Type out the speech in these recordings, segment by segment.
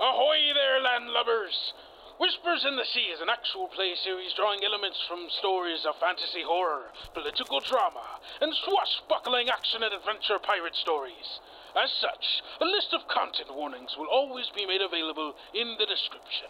Ahoy there, landlubbers! Whispers in the Sea is an actual play series drawing elements from stories of fantasy horror, political drama, and swashbuckling action and adventure pirate stories. As such, a list of content warnings will always be made available in the description.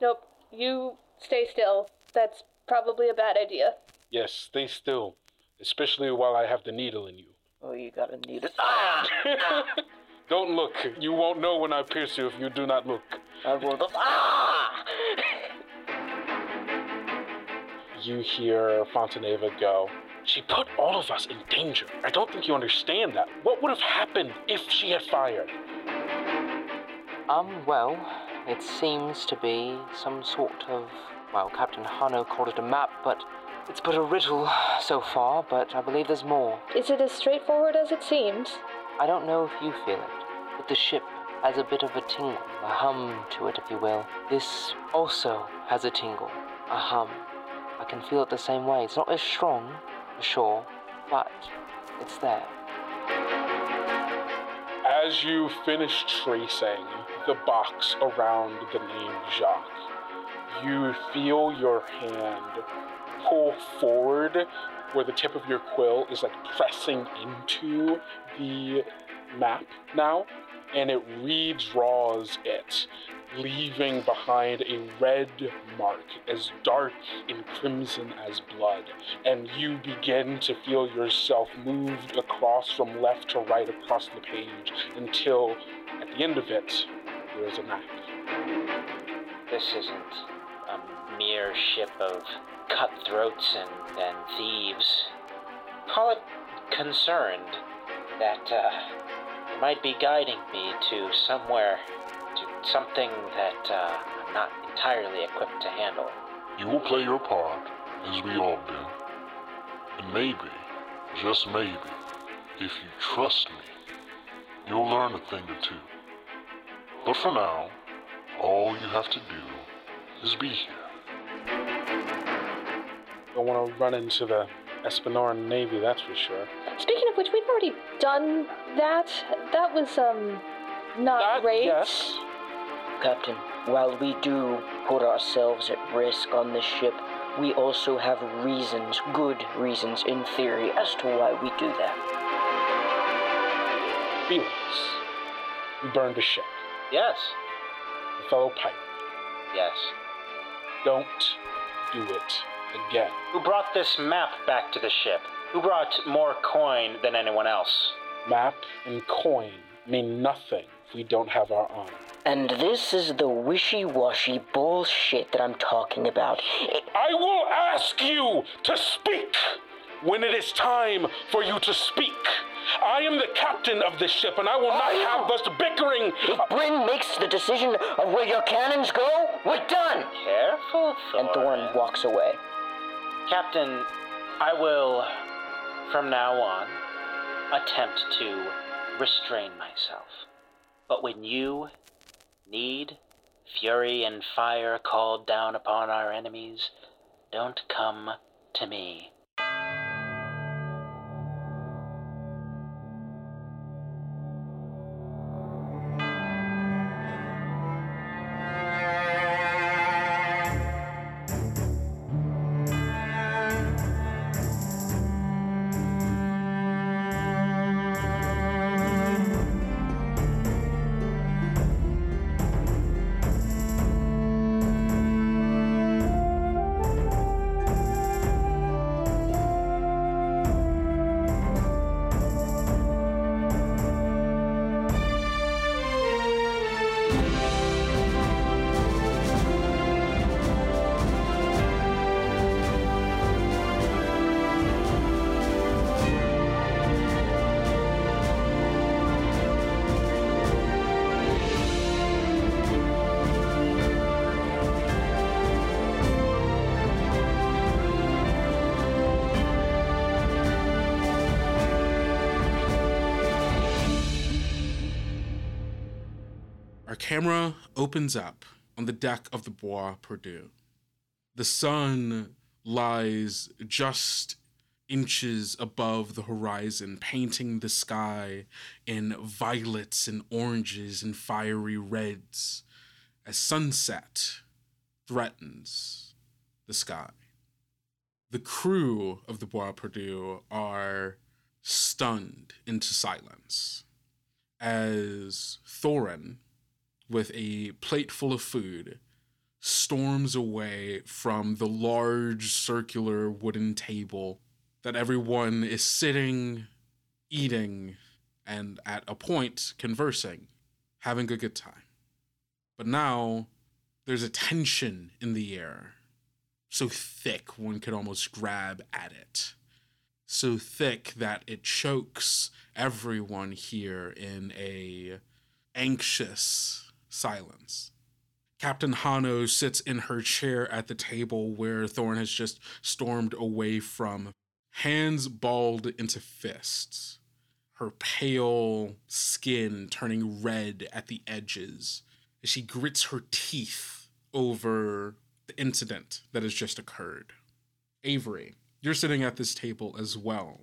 Nope, you stay still. That's probably a bad idea. Yes, stay still, especially while I have the needle in you. Oh, you gotta need it. Ah! Don't look. You won't know when I pierce you if you do not look. I will. Ah! You hear Fontaneva go. She put all of us in danger. I don't think you understand that. What would have happened if she had fired? Um, well, it seems to be some sort of. Well, Captain Hano called it a map, but it's but a riddle so far, but I believe there's more. Is it as straightforward as it seems? I don't know if you feel it, but the ship has a bit of a tingle, a hum to it, if you will. This also has a tingle, a hum. I can feel it the same way. It's not as strong, for sure, but it's there. As you finish tracing the box around the name Jacques, you feel your hand pull forward where the tip of your quill is like pressing into the map now, and it redraws it, leaving behind a red mark as dark and crimson as blood. And you begin to feel yourself moved across from left to right across the page until at the end of it, there is a map. This isn't a mere ship of cutthroats and, and thieves. Call it concerned that uh, might be guiding me to somewhere, to something that uh, I'm not entirely equipped to handle. You will play your part, as we all do. And maybe, just maybe, if you trust me, you'll learn a thing or two. But for now, all you have to do is be here. Don't want to run into the Espanoran Navy, that's for sure. Speaking of which, we've already done that. That was, um, not That- great. yes. Captain, while we do put ourselves at risk on this ship, we also have reasons, good reasons in theory, as to why we do that. Felix, you burned a ship. Yes, A fellow pirate. yes. Don't do it again. Who brought this map back to the ship? Who brought more coin than anyone else? Map and coin mean nothing if we don't have our honor. And this is the wishy washy bullshit that I'm talking about. I will ask you to speak when it is time for you to speak. I am the captain of this ship, and I will not have oh. us bickering. if Bryn makes the decision of where your cannons go, we're done! Careful, Thorin. And Thorin walks away. Captain, I will, from now on, attempt to restrain myself. But when you need fury and fire called down upon our enemies, don't come to me. Camera opens up on the deck of the Bois Perdu. The sun lies just inches above the horizon, painting the sky in violets and oranges and fiery reds as sunset threatens the sky. The crew of the Bois Perdu are stunned into silence as Thorin, with a plate full of food, storms away from the large circular wooden table that everyone is sitting, eating, and at a point conversing, having a good time. But now there's a tension in the air, so thick one could almost grab at it. So thick that it chokes everyone here in a anxious silence. Captain Hano sits in her chair at the table where Thorin has just stormed away from, hands balled into fists, her pale skin turning red at the edges as she grits her teeth over the incident that has just occurred. Avery, you're sitting at this table as well,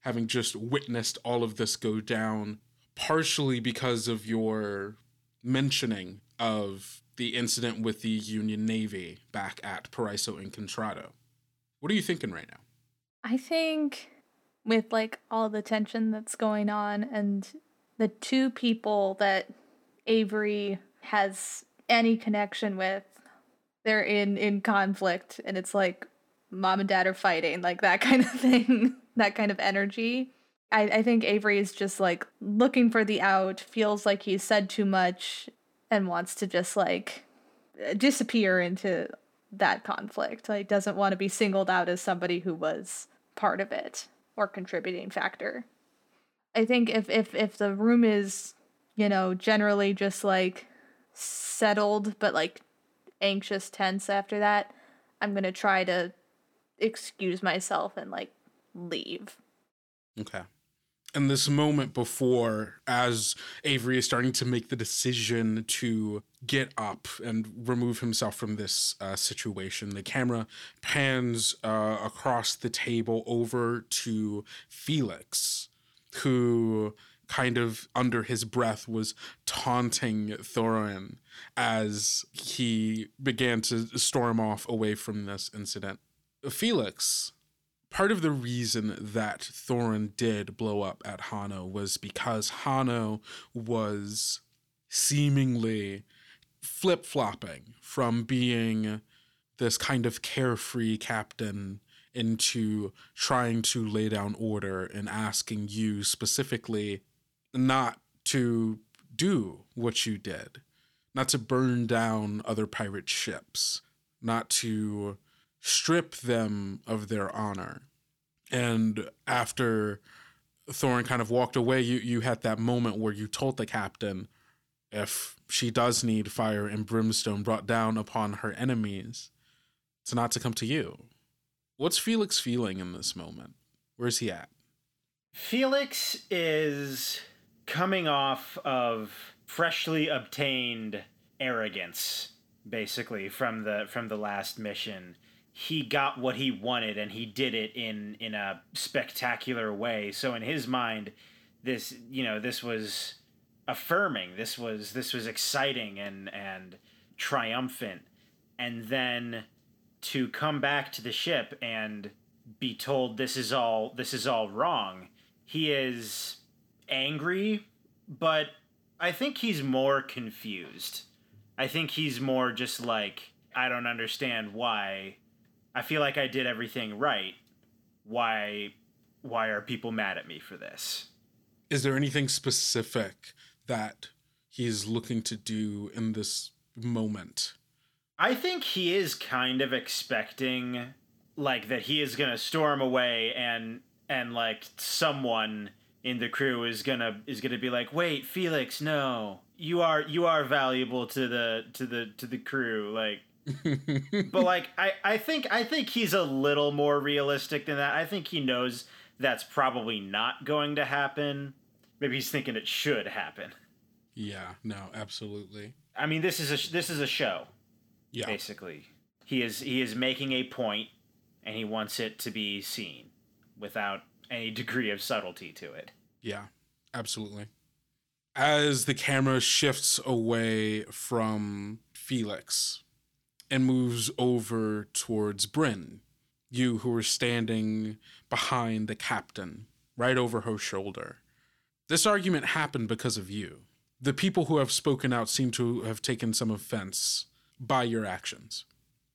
having just witnessed all of this go down, partially because of your mentioning of the incident with the Union Navy back at Paraiso and Contrado. What are you thinking right now? I think with like all the tension that's going on and the two people that Avery has any connection with, they're in in conflict and it's like mom and dad are fighting, like that kind of thing, that kind of energy. I, I think Avery is just like looking for the out, feels like he's said too much, and wants to just like disappear into that conflict. Like doesn't want to be singled out as somebody who was part of it or contributing factor. I think if if if the room is, you know, generally just like settled but like anxious tense after that, I'm going to try to excuse myself and like leave. Okay. And this moment before, as Avery is starting to make the decision to get up and remove himself from this uh, situation, the camera pans uh, across the table over to Felix, who kind of under his breath was taunting Thorin as he began to storm off away from this incident. Felix, part of the reason that Thorin did blow up at Hano was because Hano was seemingly flip flopping from being this kind of carefree captain into trying to lay down order and asking you specifically not to do what you did, not to burn down other pirate ships, not to strip them of their honor. And after Thorin kind of walked away, you, you had that moment where you told the captain if she does need fire and brimstone brought down upon her enemies, it's not to come to you. What's Felix feeling in this moment? Where's he at? Felix is coming off of freshly obtained arrogance basically from the from the last mission he got what he wanted and he did it in in a spectacular way. So in his mind this you know this was affirming. This was this was exciting and and triumphant. And then to come back to the ship and be told this is all this is all wrong he is angry but i think he's more confused. I think he's more just like i don't understand why I feel like I did everything right. Why why are people mad at me for this? Is there anything specific that he's looking to do in this moment? I think he is kind of expecting like that he is going to storm away and and like someone in the crew is going to is going to be like, "Wait, Felix, no. You are you are valuable to the to the to the crew." Like but like I, I think I think he's a little more realistic than that. I think he knows that's probably not going to happen. Maybe he's thinking it should happen. Yeah, no, absolutely. I mean, this is a this is a show. Yeah. Basically, he is he is making a point, and he wants it to be seen. without any degree of subtlety to it. Yeah, absolutely. As the camera shifts away from Felix and moves over towards Bryn, you who are standing behind the captain, right over her shoulder. This argument happened because of you. The people who have spoken out seem to have taken some offense by your actions,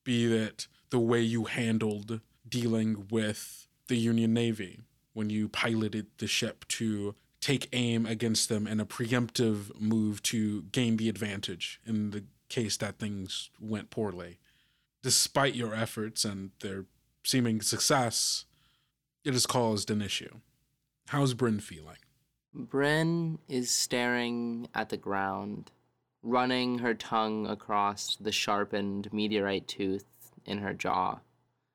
be it the way you handled dealing with the Union Navy when you piloted the ship to take aim against them in a preemptive move to gain the advantage in the case that things went poorly. Despite your efforts and their seeming success, it has caused an issue. How's Bryn feeling? Bryn is staring at the ground, running her tongue across the sharpened meteorite tooth in her jaw.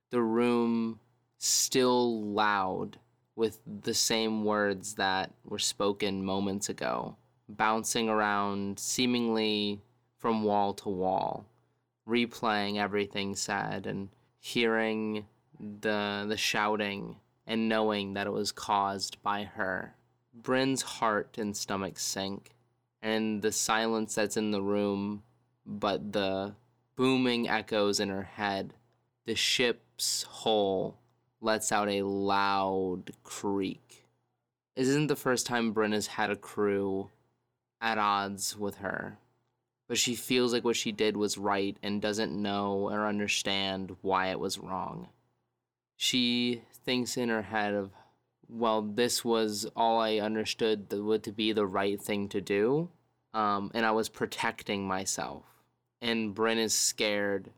The room still loud with the same words that were spoken moments ago, bouncing around seemingly from wall to wall, replaying everything said and hearing the the shouting and knowing that it was caused by her. Bryn's heart and stomach sink, and the silence that's in the room, but the booming echoes in her head. The ship's hull lets out a loud creak. Isn't the first time Bryn has had a crew at odds with her, but she feels like what she did was right and doesn't know or understand why it was wrong. She thinks in her head of, well, this was all I understood that would to be the right thing to do, um, and I was protecting myself. And Bryn is scared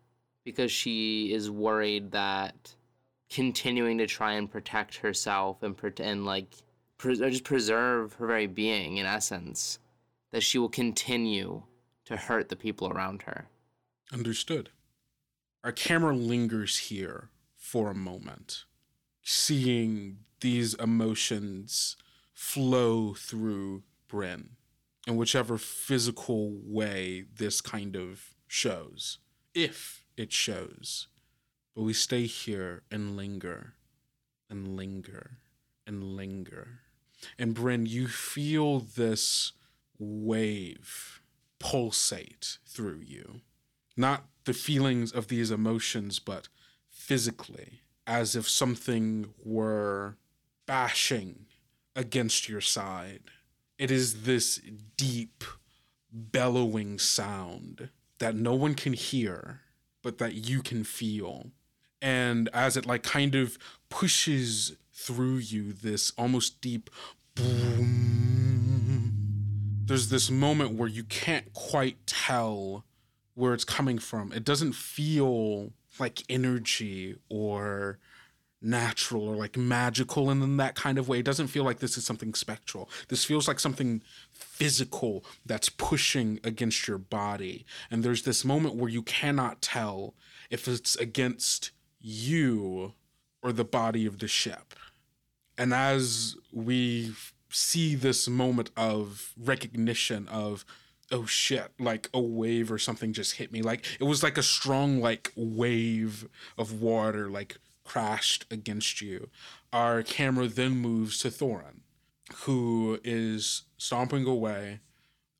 because she is worried that continuing to try and protect herself and pretend like pre- just preserve her very being in essence that she will continue to hurt the people around her Understood. Our camera lingers here for a moment, seeing these emotions flow through Bryn in whichever physical way this kind of shows, if it shows. But we stay here and linger and linger and linger. And Bryn, you feel this wave pulsate through you. Not the feelings of these emotions, but physically, as if something were bashing against your side. It is this deep, bellowing sound that no one can hear, but that you can feel and as it like kind of pushes through you this almost deep boom there's this moment where you can't quite tell where it's coming from. It doesn't feel like energy or natural or like magical and in that kind of way. It doesn't feel like this is something spectral. This feels like something physical that's pushing against your body. And there's this moment where you cannot tell if it's against you or the body of the ship. And as we see this moment of recognition of oh shit like a wave or something just hit me like it was like a strong like wave of water like crashed against you our camera then moves to thorin who is stomping away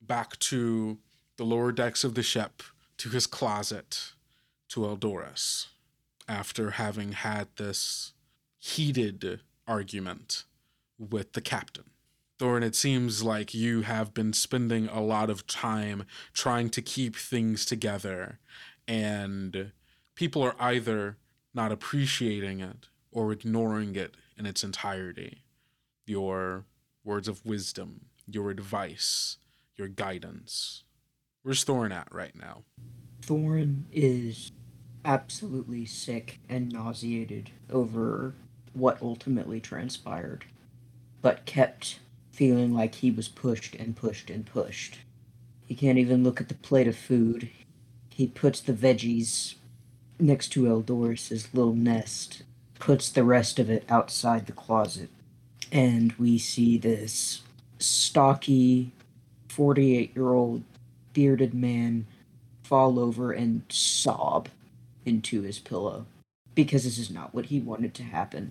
back to the lower decks of the ship to his closet to eldoris after having had this heated argument with the captain. Thorin, it seems like you have been spending a lot of time trying to keep things together, and people are either not appreciating it or ignoring it in its entirety. Your words of wisdom, your advice, your guidance. Where's Thorin at right now? Thorin is absolutely sick and nauseated over what ultimately transpired, but kept feeling like he was pushed and pushed and pushed. He can't even look at the plate of food. He puts the veggies next to Eldoris's little nest, puts the rest of it outside the closet, and we see this stocky, 48 year old bearded man fall over and sob into his pillow because this is not what he wanted to happen.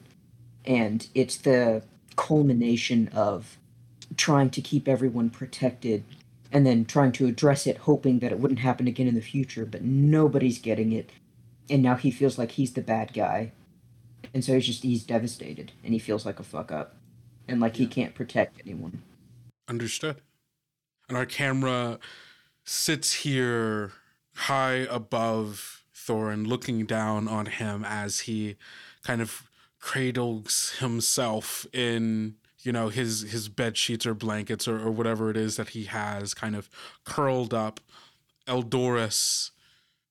and it's the culmination of trying to keep everyone protected and then trying to address it hoping that it wouldn't happen again in the future but nobody's getting it. And now he feels like he's the bad guy. And so he's just he's devastated and he feels like a fuck up and like he can't protect anyone. Understood. And our camera sits here high above Thorin, looking down on him as he kind of cradles himself in you know his his bed sheets or blankets or, or whatever it is that he has kind of curled up eldoris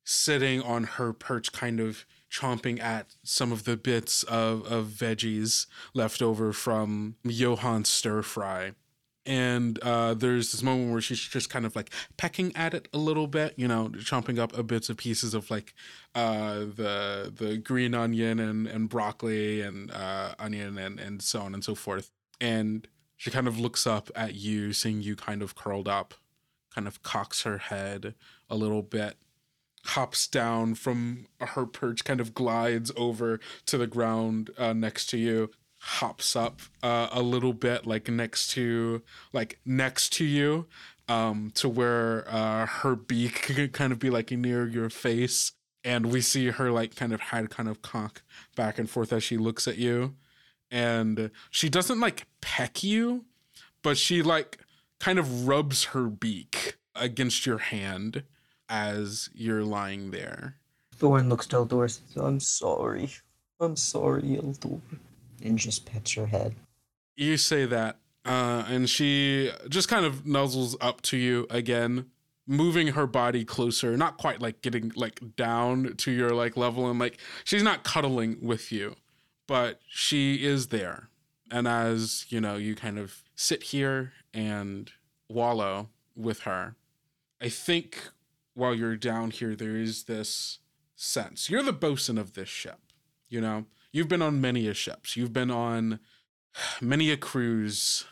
sitting on her perch kind of chomping at some of the bits of, of veggies left over from johan's stir fry and uh, there's this moment where she's just kind of like pecking at it a little bit, you know, chomping up a bits of pieces of like uh, the the green onion and, and broccoli and uh, onion and, and so on and so forth. And she kind of looks up at you, seeing you kind of curled up, kind of cocks her head a little bit, hops down from her perch, kind of glides over to the ground uh, next to you, hops up uh, a little bit like next to like next to you um to where uh her beak could kind of be like near your face. And we see her like kind of head kind of cock back and forth as she looks at you and she doesn't like peck you but she like kind of rubs her beak against your hand as you're lying there Thorin looks to Eldor and says, I'm sorry. I'm sorry, Eldor. And just pets her head. you say that uh, and she just kind of nuzzles up to you again moving her body closer not quite like getting like down to your like level and like she's not cuddling with you but she is there. And as you know you kind of sit here and wallow with her i think while you're down here there is this sense. You're the bosun of this ship you know? You've been on many a ships. You've been on many a cruise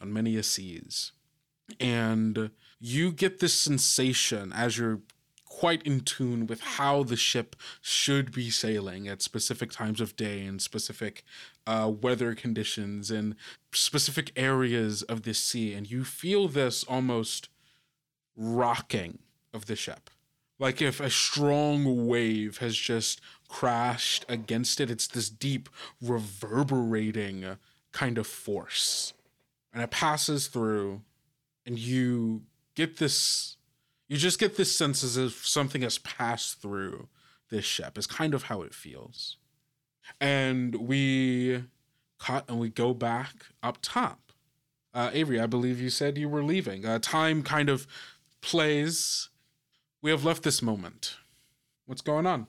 on many a seas. And you get this sensation as you're quite in tune with how the ship should be sailing at specific times of day and specific uh, weather conditions and specific areas of the sea and you feel this almost rocking of the ship. Like if a strong wave has just crashed against it it's this deep reverberating kind of force. And it passes through and you get this you just get this sense as if something has passed through this ship is kind of how it feels. And we cut and we go back up top. Uh, avery i believe you said you were leaving. Uh, time kind of plays. We have left this moment. What's going on?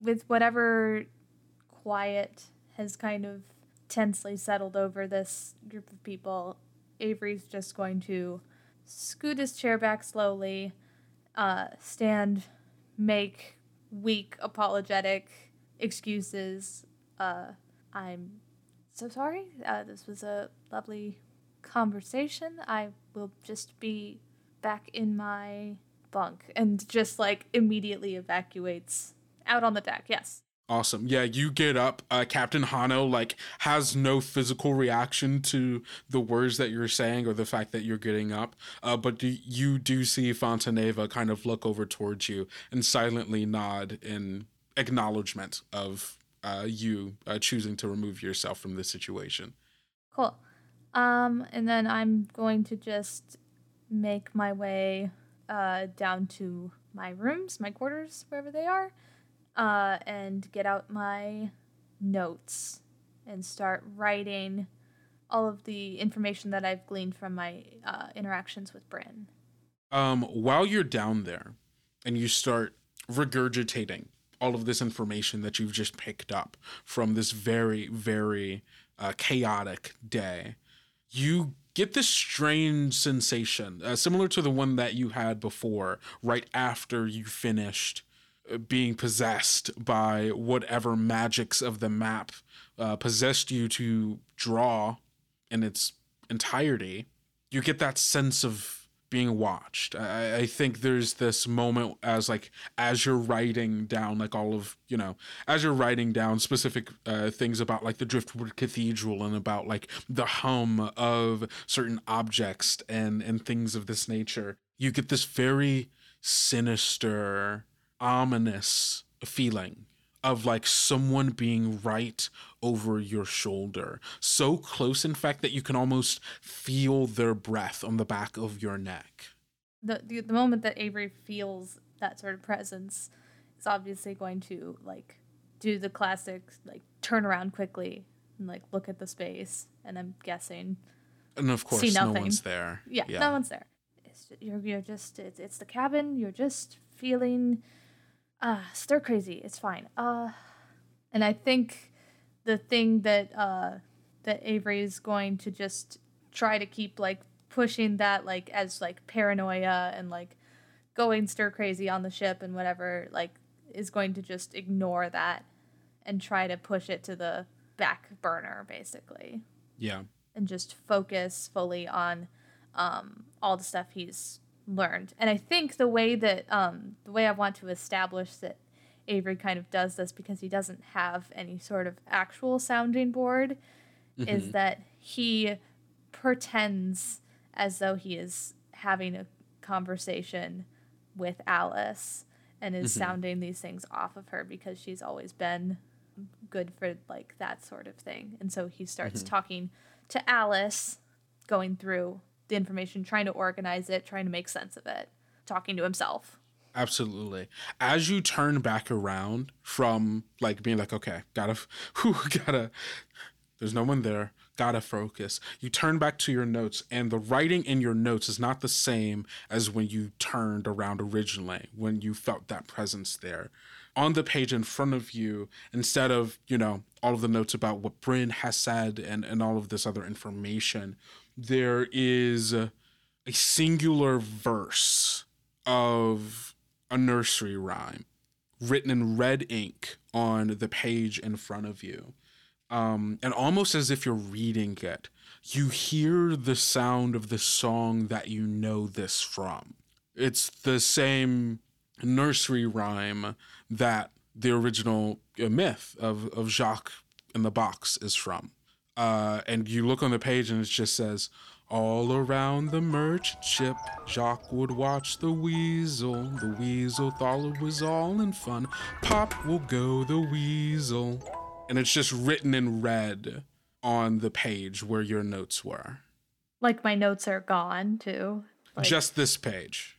With whatever quiet has kind of tensely settled over this group of people, Avery's just going to scoot his chair back slowly, uh, stand, make weak, apologetic excuses. Uh, I'm so sorry. Uh, this was a lovely conversation. I will just be back in my bunk and just like immediately evacuates out on the deck. Yes. Awesome. Yeah, you get up. Uh, Captain Hano like has no physical reaction to the words that you're saying or the fact that you're getting up. Uh, but do, you do see Fontaneva kind of look over towards you and silently nod in acknowledgement of uh, you uh, choosing to remove yourself from this situation. Cool. Um, and then I'm going to just make my way uh, down to my rooms, my quarters, wherever they are, uh, and get out my notes and start writing all of the information that I've gleaned from my uh, interactions with Bryn. Um, while you're down there and you start regurgitating all of this information that you've just picked up from this very, very uh, chaotic day, you get this strange sensation, uh, similar to the one that you had before, right after you finished being possessed by whatever magics of the map uh, possessed you to draw in its entirety. You get that sense of being watched. I, I think there's this moment as like as you're writing down like all of you know as you're writing down specific uh, things about like the Driftwood Cathedral and about like the hum of certain objects and and things of this nature. You get this very sinister, ominous feeling of like someone being right over your shoulder. So close, in fact, that you can almost feel their breath on the back of your neck. The, the the moment that Avery feels that sort of presence is obviously going to like do the classic like turn around quickly and like look at the space and I'm guessing And of course, See no nothing. one's there. yeah, no one's there. It's you're you're just it's it's the cabin. You're just feeling uh stir crazy. It's fine. Uh and I think the thing that uh that Avery is going to just try to keep like pushing that like as like paranoia and like going stir crazy on the ship and whatever like is going to just ignore that and try to push it to the back burner basically Yeah. and just focus fully on um, all the stuff he's learned. And I think the way that um, the way I want to establish that Avery kind of does this because he doesn't have any sort of actual sounding board is mm-hmm. that he pretends as though he is having a conversation with Alice and is mm-hmm. sounding these things off of her because she's always been good for like that sort of thing. And so he starts mm-hmm. talking to Alice, going through the information, trying to organize it, trying to make sense of it, talking to himself. Absolutely. As you turn back around from like being like, okay, gotta, whew, gotta, there's no one there, gotta focus. You turn back to your notes, and the writing in your notes is not the same as when you turned around originally, when you felt that presence there. On the page in front of you, instead of, you know, all of the notes about what Bryn has said and, and all of this other information, there is a singular verse of a nursery rhyme written in red ink on the page in front of you. Um, and almost as if you're reading it, you hear the sound of the song that you know this from. It's the same nursery rhyme that the original uh, myth of, of Jacques in the box is from. Uh, and you look on the page and it just says, all around the merchant ship, Jacques would watch the weasel. The weasel thought it was all in fun. Pop will go the weasel. And it's just written in red on the page where your notes were. Like my notes are gone too. Like, just this page.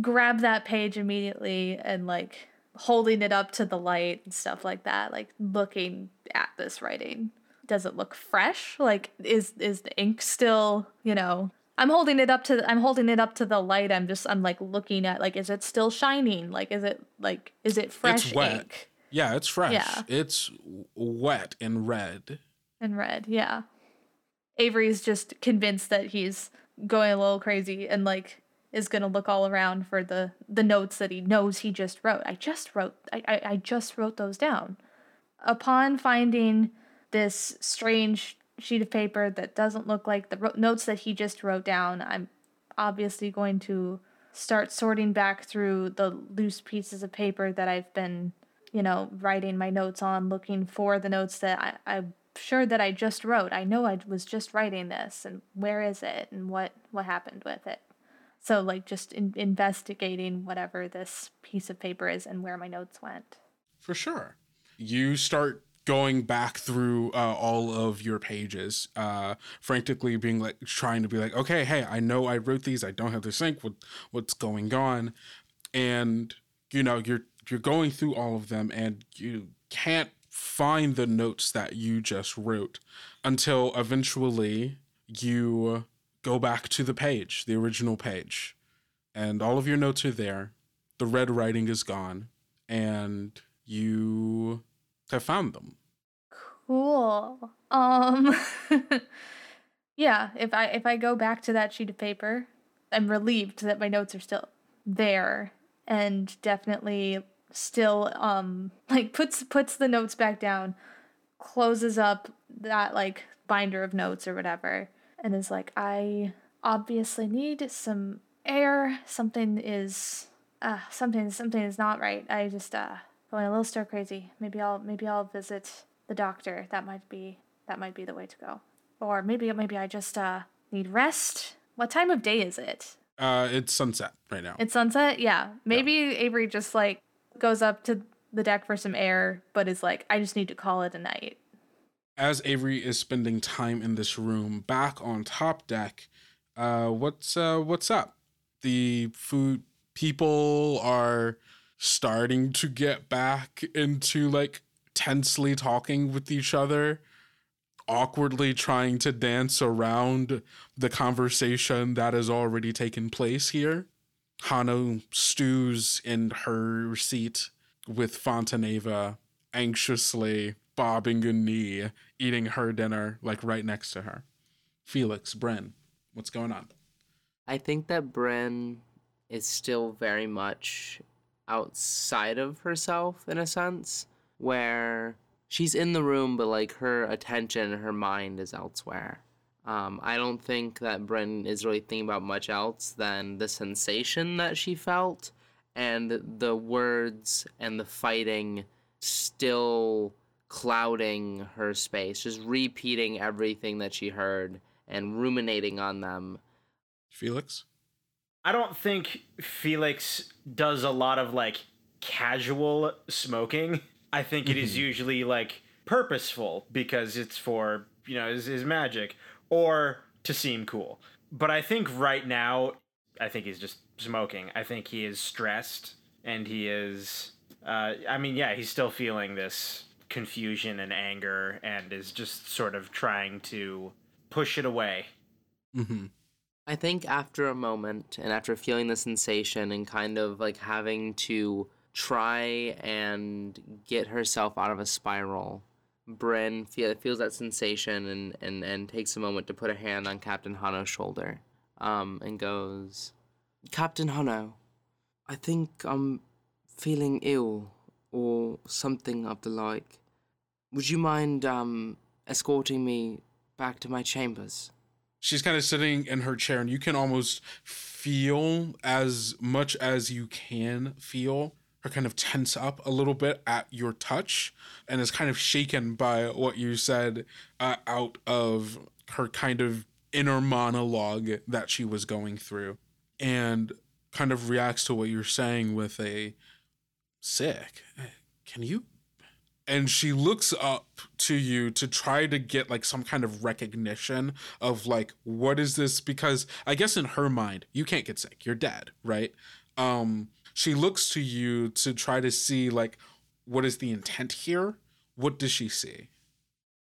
grab that page immediately and like holding it up to the light and stuff like that, like looking at this writing. Does it look fresh? Like is is the ink still, you know, I'm holding it up to I'm holding it up to the light. I'm just I'm like looking at like is it still shining? Like is it like is it fresh it's wet. ink Yeah, it's fresh. Yeah. It's wet and red. and red? Yeah. Avery's just convinced that he's going a little crazy and like is gonna look all around for the the notes that he knows he just wrote. I just wrote I I, I just wrote those down. Upon finding this strange sheet of paper that doesn't look like the notes that he just wrote down, I'm obviously going to start sorting back through the loose pieces of paper that I've been, you know, writing my notes on, looking for the notes that I, I'm sure that I just wrote. I know I was just writing this, and where is it, and what what happened with it. So like just in, investigating whatever this piece of paper is and where my notes went. For sure. You start going back through uh, all of your pages, uh, frantically being like, trying to be like, okay, hey, I know I wrote these. I don't have the sync with what's going on, and you know, you're you're going through all of them, and you can't find the notes that you just wrote until eventually you go back to the page, the original page, and all of your notes are there. The red writing is gone, and you have found them. Cool. Um Yeah, if I if I go back to that sheet of paper, I'm relieved that my notes are still there and definitely still um like puts puts the notes back down, closes up that like binder of notes or whatever and is like I obviously need some Air, something is uh something something is not right. I just uh going a little stir crazy. Maybe I'll maybe I'll visit the doctor. That might be that might be the way to go. Or maybe maybe I just uh need rest. What time of day is it? Uh, it's sunset right now. It's sunset? Yeah. Maybe Avery just like goes up to the deck for some air, but is like, I just need to call it a night. As Avery is spending time in this room, back on top deck, uh, what's uh, what's up? The food people are starting to get back into like tensely talking with each other, awkwardly trying to dance around the conversation that has already taken place here. Hano stews in her seat with Fontaneva anxiously bobbing a knee, eating her dinner like right next to her. Felix, Bren, what's going on? I think that Bren is still very much outside of herself in a sense, where she's in the room, but like her attention, her mind is elsewhere. Um, I don't think that Bryn is really thinking about much else than the sensation that she felt and the words and the fighting still clouding her space, just repeating everything that she heard and ruminating on them. Felix? I don't think Felix does a lot of like casual smoking. I think it is Mhm. usually like purposeful because it's for, you know, his, his magic or to seem cool. But I think right now, I think he's just smoking. I think he is stressed and he is, uh, I mean, yeah, he's still feeling this confusion and anger and is just sort of trying to push it away. Mm-hmm. I think after a moment and after feeling the sensation and kind of like having to try and get herself out of a spiral, Bryn feel, feels that sensation and, and, and takes a moment to put a hand on Captain Hano's shoulder um, and goes, Captain Hano, I think I'm feeling ill or something of the like. Would you mind um, escorting me back to my chambers? She's kind of sitting in her chair, and you can almost feel as much as you can feel her kind of tense up a little bit at your touch and is kind of shaken by what you said uh, out of her kind of inner monologue that she was going through and kind of reacts to what you're saying with a sick. Can you and she looks up to you to try to get like some kind of recognition of like what is this? Because i guess in her mind you can't get sick. You're dead right? Um she looks to you to try to see like what is the intent here? What does she see?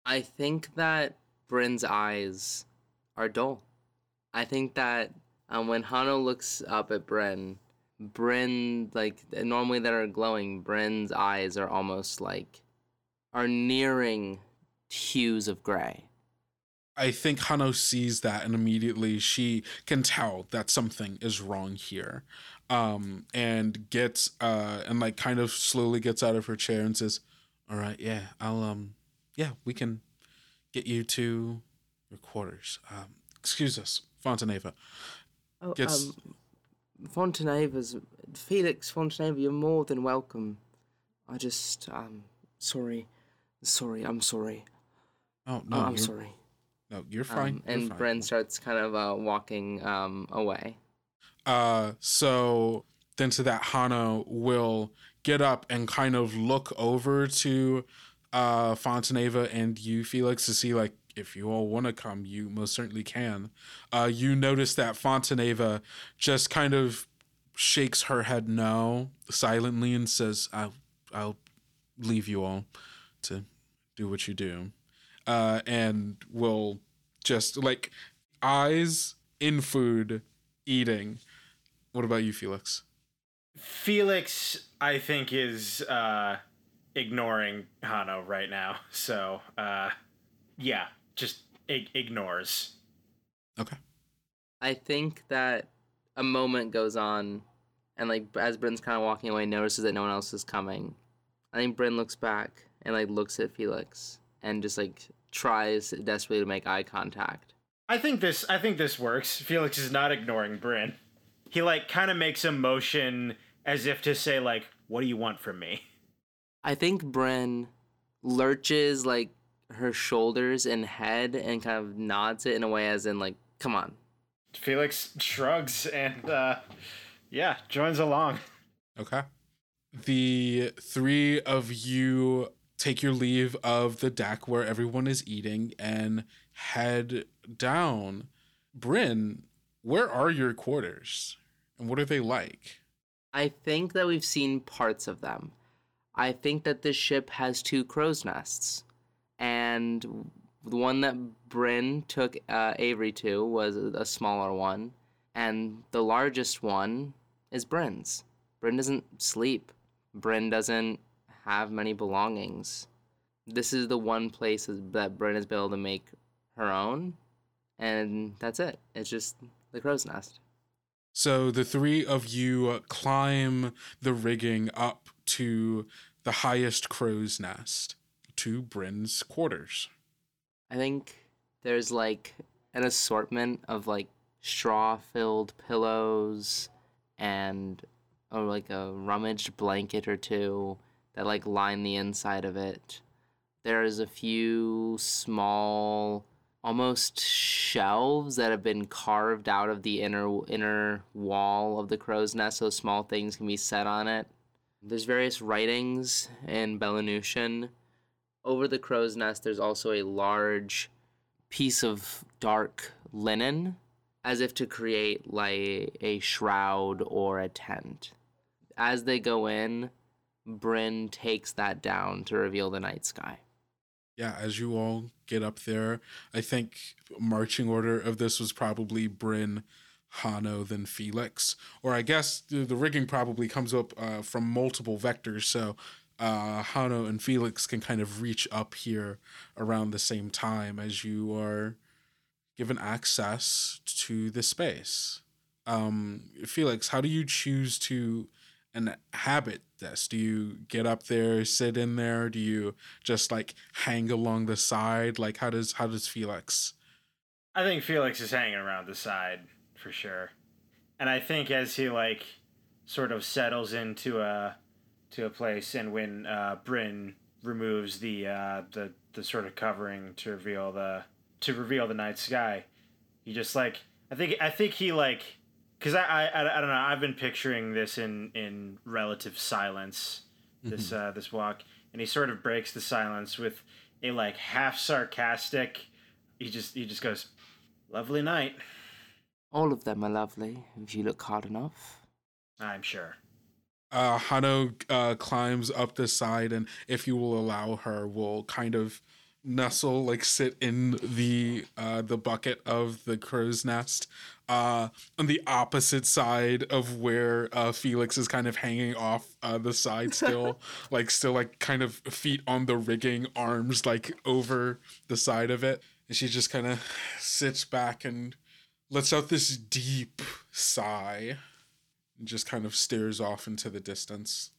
I think that Bryn's eyes are dull. I think that um, when Hano looks up at Bryn, Bryn, like normally that are glowing, Bryn's eyes are almost like are nearing hues of gray. I think Hano sees that and immediately she can tell that something is wrong here. Um, and gets uh and like kind of slowly gets out of her chair and says, All right, yeah, I'll um yeah, we can get you to your quarters. Um excuse us, Fontaneva. Oh, Gets- um, Fontaneva's Felix Fontaneva, you're more than welcome. I just um sorry, sorry, I'm sorry. Oh no, Oh, I'm sorry. No, you're fine. Um, you're and fine. Bryn starts kind of uh, walking um away. Uh, so then to that, Hano will get up and kind of look over to uh Fontaneva and you, Felix, to see like if you all want to come, you most certainly can. Uh, you notice that Fontaneva just kind of shakes her head no silently and says, "I'll, I'll leave you all to do what you do," uh, and will just like eyes in food, eating. What about you, Felix? Felix, I think, is uh, ignoring Hano right now. So, uh, yeah, just ig- ignores. Okay. I think that a moment goes on, and like as Bryn's kind of walking away, notices that no one else is coming. I think Bryn looks back and like looks at Felix and just like tries desperately to make eye contact. I think this. I think this works. Felix is not ignoring Bryn. he like kind of makes a motion as if to say like, "What do you want from me?" I think Bryn lurches like her shoulders and head and kind of nods it in a way as in like, come on. Felix shrugs and uh yeah, joins along. Okay. The three of you take your leave of the deck where everyone is eating and head down. Bryn, where are your quarters? And what are they like? I think that we've seen parts of them. I think that this ship has two crow's nests. And the one that Bryn took uh, Avery to was a smaller one. And the largest one is Bryn's. Bryn doesn't sleep. Bryn doesn't have many belongings. This is the one place that Bryn has been able to make her own. And that's it. It's just the crow's nest. So the three of you uh, climb the rigging up to the highest crow's nest, to Bryn's quarters. I think there's like an assortment of like straw filled pillows and or like a rummaged blanket or two that like line the inside of it. There's a few small almost shelves that have been carved out of the inner inner wall of the crow's nest so small things can be set on it. There's various writings in Belanutian. Over the crow's nest there's also a large piece of dark linen as if to create like a shroud or a tent. As they go in, Bryn takes that down to reveal the night sky. Yeah, as you all get up there, I think marching order of this was probably Bryn, Hano, then Felix. Or I guess the, the rigging probably comes up uh, from multiple vectors, so uh, Hano and Felix can kind of reach up here around the same time as you are given access to the space. Um, Felix, how do you choose to inhabit this? Do you get up there, sit in there? Do you just like hang along the side? Like how does how does Felix? I think Felix is hanging around the side for sure. And I think as he like sort of settles into a to a place and when uh Bryn removes the uh the the sort of covering to reveal the to reveal the night sky, he just like I think I think he like because I, I I don't know I've been picturing this in in relative silence this uh this walk and he sort of breaks the silence with a like half sarcastic he just he just goes lovely night. All of them are lovely if you look hard enough. I'm sure. Uh, Hano uh, climbs up the side, and if you will allow her, will kind of nestle, like sit in the uh, the bucket of the crow's nest, uh, on the opposite side of where uh, Felix is kind of hanging off uh, the side still, like still like kind of feet on the rigging, arms like over the side of it, and she just kind of sits back and lets out this deep sigh and just kind of stares off into the distance.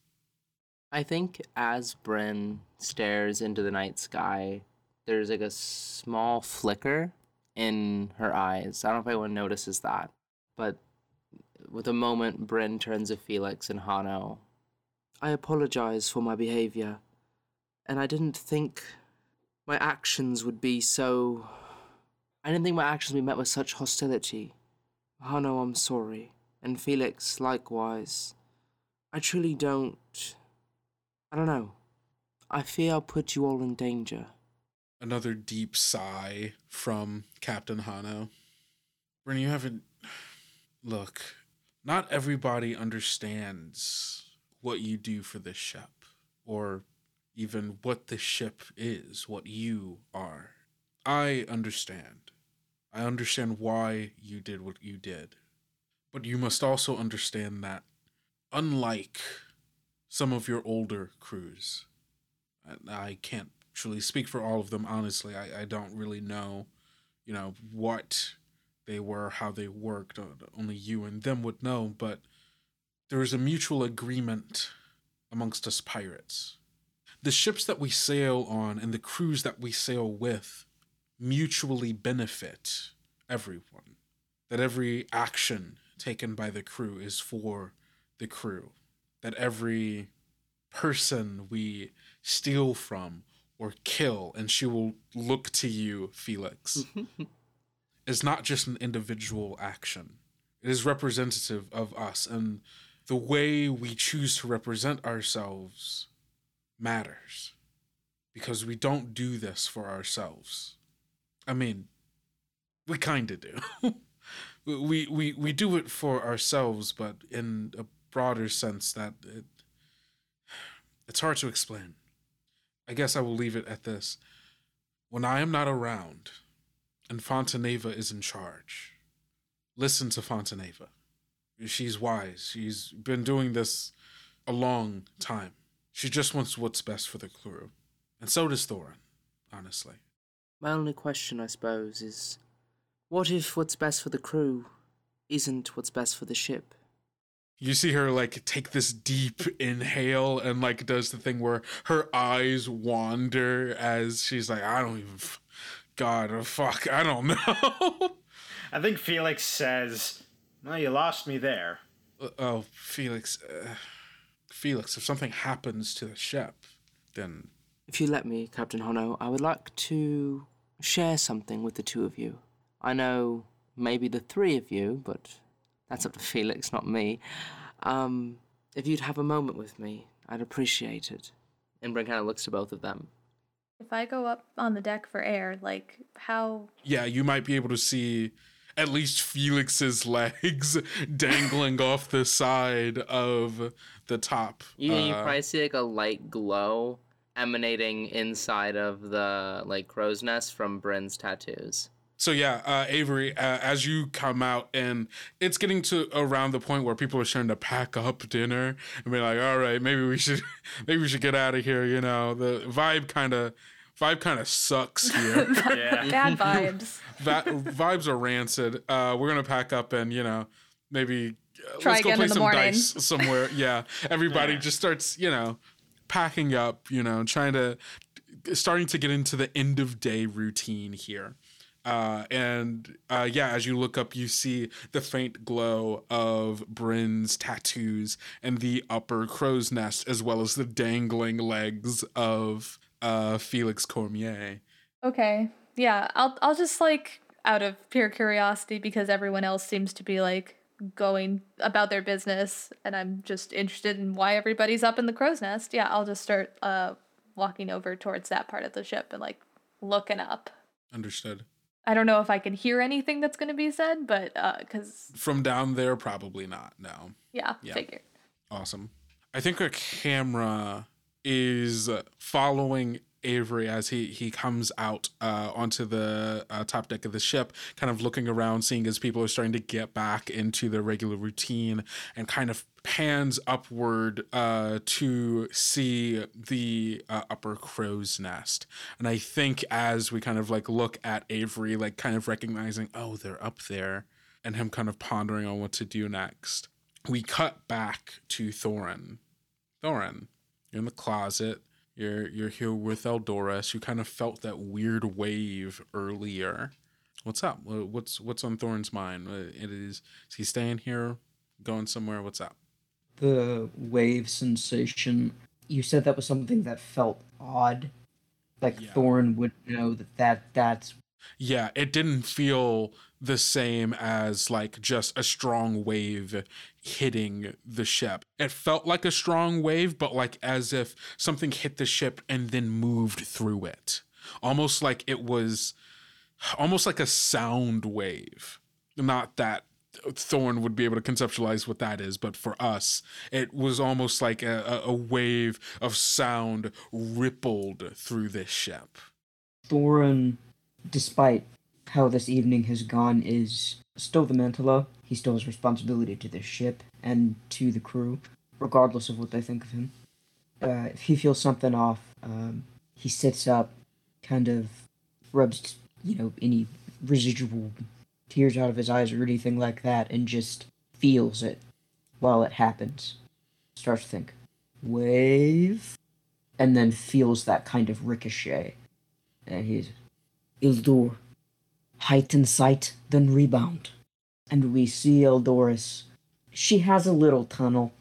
I think as Bryn stares into the night sky, there's like a small flicker in her eyes. I don't know if anyone notices that, but with a moment, Bryn turns to Felix and Hano. I apologize for my behavior, and I didn't think my actions would be so. I didn't think my actions would be met with such hostility. Hano, I'm sorry, and Felix likewise. I truly don't. I don't know. I fear I'll put you all in danger. Another deep sigh from Captain Hano. Bryn, you haven't. Look, not everybody understands what you do for this ship, or even what the ship is, what you are. I understand. I understand why you did what you did. But you must also understand that, unlike some of your older crews, I can't truly speak for all of them, honestly. I, I don't really know, you know, what they were, how they worked. uh, Only you and them would know, but there is a mutual agreement amongst us pirates. The ships that we sail on and the crews that we sail with mutually benefit everyone. That every action taken by the crew is for the crew. That every person we steal from or kill, and she will look to you, Felix, is not just an individual action. It is representative of us, and the way we choose to represent ourselves matters because we don't do this for ourselves. I mean, we kind of do. we, we we do it for ourselves, but in a broader sense that it it's hard to explain. I guess I will leave it at this. When I am not around and Fontaneva is in charge, listen to Fontaneva. She's wise. She's been doing this a long time. She just wants what's best for the crew. And so does Thorin, honestly. My only question, I suppose, is what if what's best for the crew isn't what's best for the ship? You see her like take this deep inhale and like does the thing where her eyes wander as she's like, I don't even, f- God, oh, fuck, I don't know. I think Felix says, "Well, you lost me there." Uh, oh, Felix, uh, Felix, if something happens to the ship, then If you let me, Captain Hano, I would like to share something with the two of you. I know maybe the three of you, but that's up to Felix, not me. Um, if you'd have a moment with me, I'd appreciate it. And Bryn kind of looks to both of them. If I go up on the deck for air, like how yeah, you might be able to see at least Felix's legs dangling off the side of the top. You, you Uh, probably see like a light glow emanating inside of the like crow's nest from Bryn's tattoos. So yeah, uh, Avery, uh, as you come out, and it's getting to around the point where people are starting to pack up dinner and be like, "All right, maybe we should, maybe we should get out of here." You know, the vibe kind of, vibe kind of sucks here. Yeah. bad vibes. Va- vibes are rancid. Uh, we're gonna pack up and you know, maybe uh, Try let's go play in the some morning. dice somewhere. Yeah, everybody Yeah. just starts, you know, packing up. You know, trying to, starting to get into the end of day routine here. Uh, and uh, yeah, as you look up, you see the faint glow of Bryn's tattoos and the upper crow's nest, as well as the dangling legs of uh, Felix Cormier. Okay. Yeah, I'll I'll just like out of pure curiosity because everyone else seems to be like going about their business and I'm just interested in why everybody's up in the crow's nest. Yeah, I'll just start uh walking over towards that part of the ship and like looking up. Understood. I don't know if I can hear anything that's going to be said, but uh cuz From down there, probably not. No. yeah, Yeah. figured. Awesome. I think our camera is following Avery as he he comes out uh, onto the uh, top deck of the ship, kind of looking around, seeing as people are starting to get back into their regular routine, and kind of pans upward uh, to see the uh, upper crow's nest. And I think as we kind of like look at Avery, like kind of recognizing, oh, they're up there, and him kind of pondering on what to do next we cut back to Thorin. Thorin, you're in the closet. You're you're here with Eldoris. You kind of felt that weird wave earlier. What's up? What's what's on Thorin's mind? Uh, It is is he staying here, going somewhere? What's up? The wave sensation. You said that was something that felt odd. Like Yeah. Thorin would know that, that that's Yeah, it didn't feel the same as like just a strong wave hitting the ship. It felt like a strong wave, but like as if something hit the ship and then moved through it. Almost like it was almost like a sound wave. Not that Thorin would be able to conceptualize what that is, but for us, it was almost like a, a- wave of sound rippled through this ship. Thorin, despite how this evening has gone, is still the Mantala. He still has responsibility to the ship and to the crew, regardless of what they think of him. Uh, if he feels something off, um, he sits up, kind of rubs, you know, any residual tears out of his eyes or anything like that, and just feels it while it happens. Starts to think, wave, and then feels that kind of ricochet. And he's Ildur, heighten sight, then rebound. and we see Eldoris. She has a little tunnel.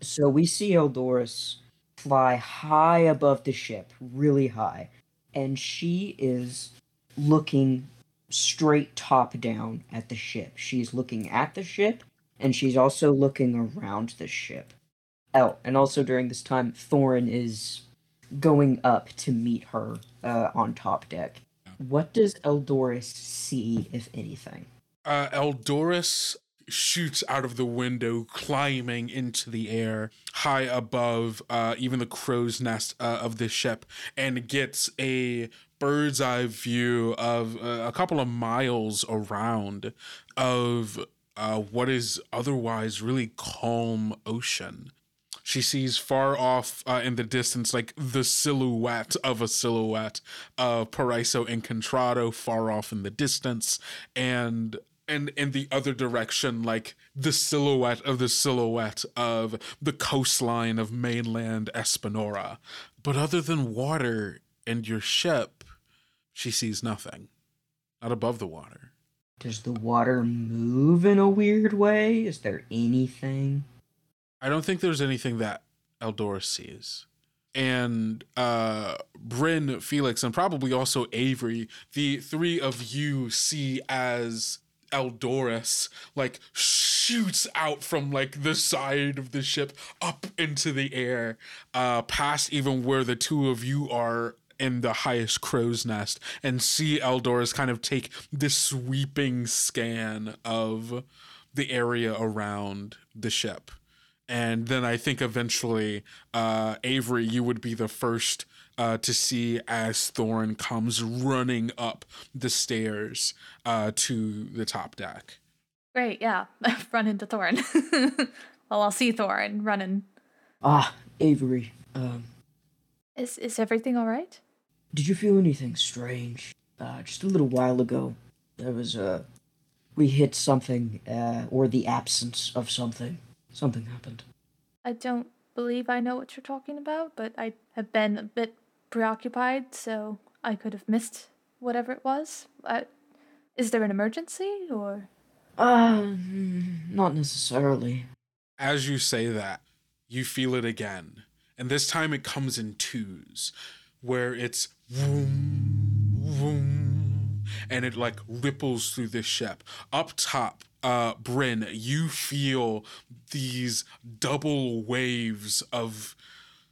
So we see Eldoris fly high above the ship, really high. And she is looking straight top down at the ship. She's looking at the ship and she's also looking around the ship. Oh, and also during this time, Thorin is going up to meet her uh, on top deck. What does Eldoris see, if anything? Uh, Eldoris shoots out of the window, climbing into the air high above uh, even the crow's nest uh, of the ship, and gets a bird's eye view of uh, a couple of miles around of uh, what is otherwise really calm ocean. She sees far off uh, in the distance, like the silhouette of a silhouette of Paraiso and far off in the distance, and and in the other direction, like the silhouette of the silhouette of the coastline of mainland Espinora. But other than water and your ship, she sees nothing. Not above the water. Does the water move in a weird way? Is there anything? I don't think there's anything that Eldoris sees. And uh Bryn, Felix, and probably also Avery, the three of you see as Eldoris like shoots out from like the side of the ship up into the air, uh, past even where the two of you are in the highest crow's nest, and see Eldoris kind of take this sweeping scan of the area around the ship. And then I think eventually, uh, Avery, you would be the first uh, to see as Thorin comes running up the stairs uh, to the top deck. Great, yeah. Run into Thorin. well, I'll see Thorin running. Ah, Avery. Um, Is is everything all right? did you feel anything strange? Uh, just a little while ago, there was a we hit something, uh, or the absence of something. Something happened. I don't believe I know what you're talking about, but I have been a bit preoccupied, so I could have missed whatever it was. Uh, is there an emergency or? Uh, not necessarily. As you say that, you feel it again. And this time it comes in twos, where it's vroom, vroom, and it like ripples through the ship. Up top, uh, Bryn, you feel these double waves of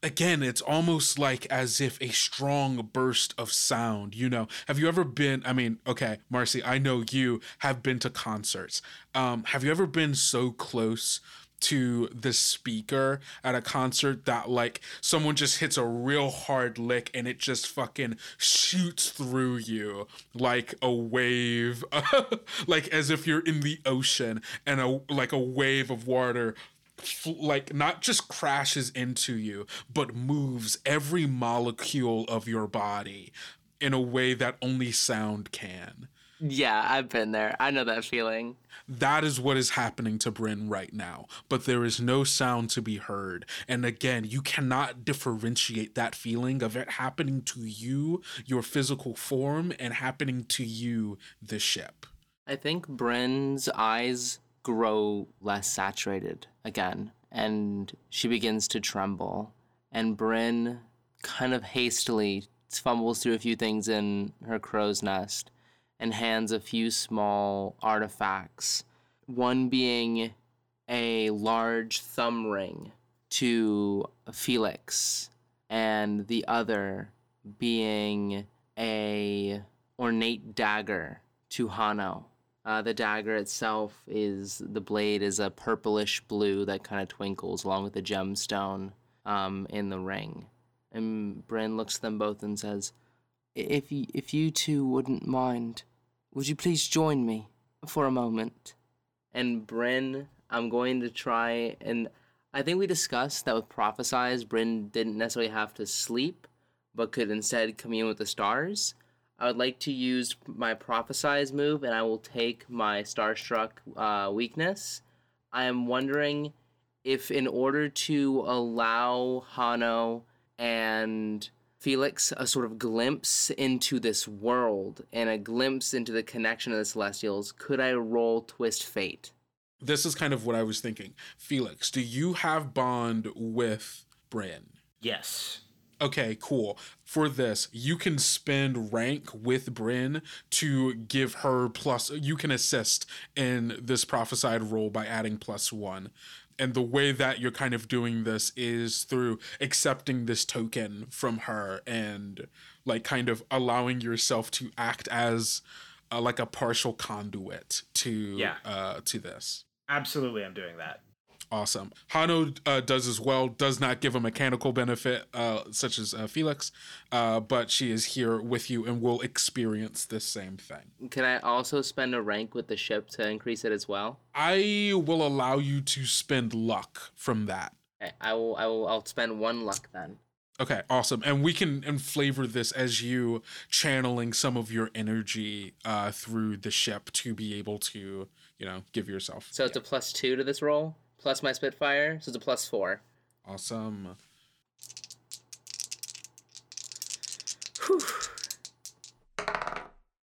again it's almost like as if a strong burst of sound you know? Have you ever been i mean okay marcy i know you have been to concerts. Um have you ever been so close to the speaker at a concert that like someone just hits a real hard lick and it just fucking shoots through you like a wave like as if you're in the ocean and a like a wave of water like not just crashes into you but moves every molecule of your body in a way that only sound can Yeah, I've been there. I know that feeling. That is what is happening to Bryn right now, but there is no sound to be heard. And again, you cannot differentiate that feeling of it happening to you, your physical form, and happening to you, the ship. I think Bryn's eyes grow less saturated again, and she begins to tremble. And Bryn kind of hastily fumbles through a few things in her crow's nest and hands a few small artifacts. One being a large thumb ring to Felix, and the other being a ornate dagger to Hano. Uh, the dagger itself is the blade is a purplish blue that kind of twinkles along with the gemstone um, in the ring. And Bryn looks at them both and says, "If you, if you two wouldn't mind, would you please join me for a moment?" And Bryn, I'm going to try and I think we discussed that with prophesize, Bryn didn't necessarily have to sleep, but could instead commune with the stars. I would like to use my prophesize move, and I will take my starstruck uh, weakness. I am wondering if, in order to allow Hano and Felix a sort of glimpse into this world and a glimpse into the connection of the Celestials, could I roll Twist Fate? This is kind of what I was thinking. Felix, do you have bond with Bryn? Yes. Okay, cool. For this, you can spend rank with Bryn to give her plus. You can assist in this prophesied roll by adding plus one. And the way that you're kind of doing this is through accepting this token from her and like kind of allowing yourself to act as uh, like a partial conduit to Yeah. uh to this. Absolutely, I'm doing that. Awesome. Hano uh, does as well, does not give a mechanical benefit uh, such as uh, Felix, uh, but she is here with you and will experience the same thing. Can I also spend a rank with the ship to increase it as well? I will allow you to spend luck from that. Okay, I will. I will. I'll spend one luck then. Okay, awesome. And we can and flavor this as you channeling some of your energy uh, through the ship to be able to, you know, give yourself. So it's a plus two to this roll, plus my Spitfire, so it's a plus four. Awesome.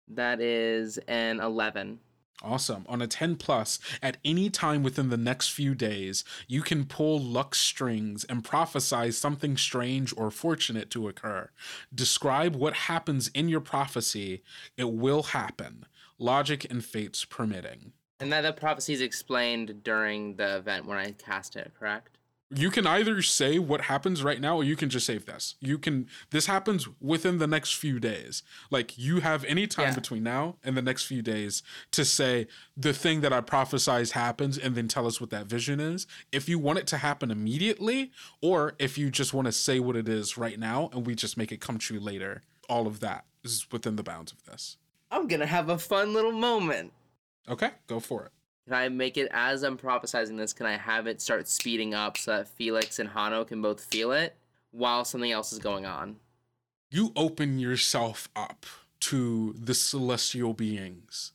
That is an eleven. Awesome. On a 10 plus, at any time within the next few days, you can pull luck strings and prophesy something strange or fortunate to occur. Describe what happens in your prophecy. It will happen, logic and fates permitting. And that the prophecy is explained during the event when I cast it, correct? You can either say what happens right now or you can just save this. You can this happens within the next few days. Like you have any time Yeah. between now and the next few days to say the thing that I prophesize happens and then tell us what that vision is. If you want it to happen immediately or if you just want to say what it is right now and we just make it come true later. All of that is within the bounds of this. I'm gonna have a fun little moment. Okay, go for it. Can I make it as I'm prophesizing this? Can I have it start speeding up so that Felix and Hano can both feel it while something else is going on? you open yourself up to the celestial beings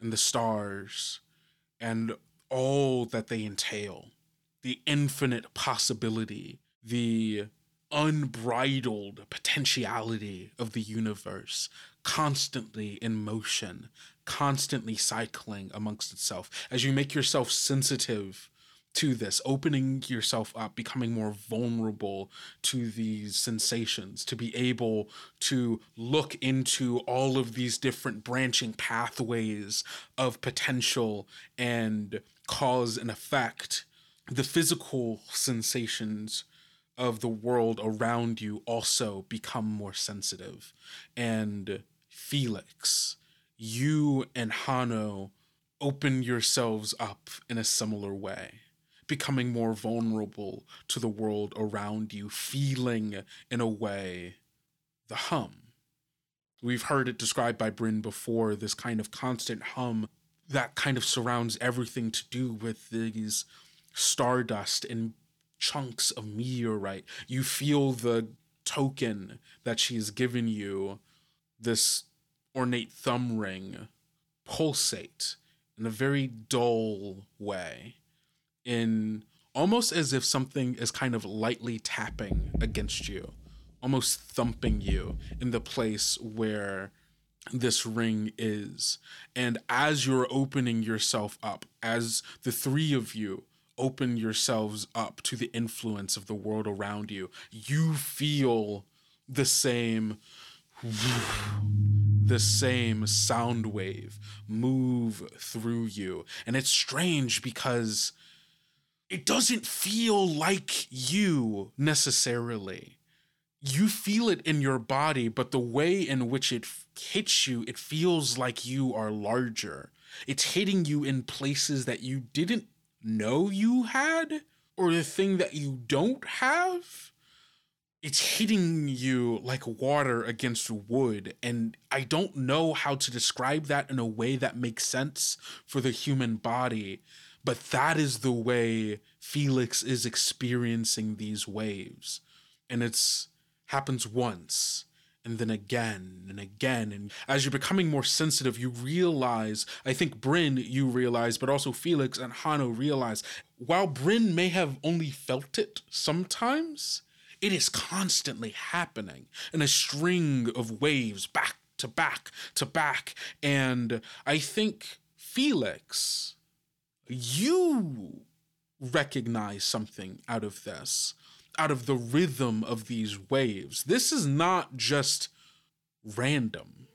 and the stars and all that they entail the infinite possibility, the unbridled potentiality of the universe, constantly in motion, constantly cycling amongst itself. As you make yourself sensitive to this, opening yourself up, becoming more vulnerable to these sensations, to be able to look into all of these different branching pathways of potential and cause and effect. The physical sensations of the world around you also become more sensitive. And Felix, you and Hano open yourselves up in a similar way, becoming more vulnerable to the world around you, feeling in a way the hum. We've heard it described by Bryn before this kind of constant hum that kind of surrounds everything to do with these stardust and chunks of meteorite. You feel the token that she has given you, this ornate thumb ring, pulsate in a very dull way, in almost as if something is kind of lightly tapping against you, almost thumping you in the place where this ring is. And as you're opening yourself up, as the three of you open yourselves up to the influence of the world around you, you feel the same the same sound wave move through you. And it's strange because it doesn't feel like you necessarily. You feel it in your body, but the way in which it hits you, it feels like you are larger. It's hitting you in places that you didn't know you had, or the thing that you don't have it's hitting you like water against wood and i don't know how to describe that in a way that makes sense for the human body but that is the way felix is experiencing these waves. And it's happens once and then again and again and as you're becoming more sensitive you realize i think bryn you realize but also felix and hano realize while bryn may have only felt it sometimes it is constantly happening in a string of waves back to back to back. And I think Felix, you recognize something out of this, out of the rhythm of these waves. This is not just random,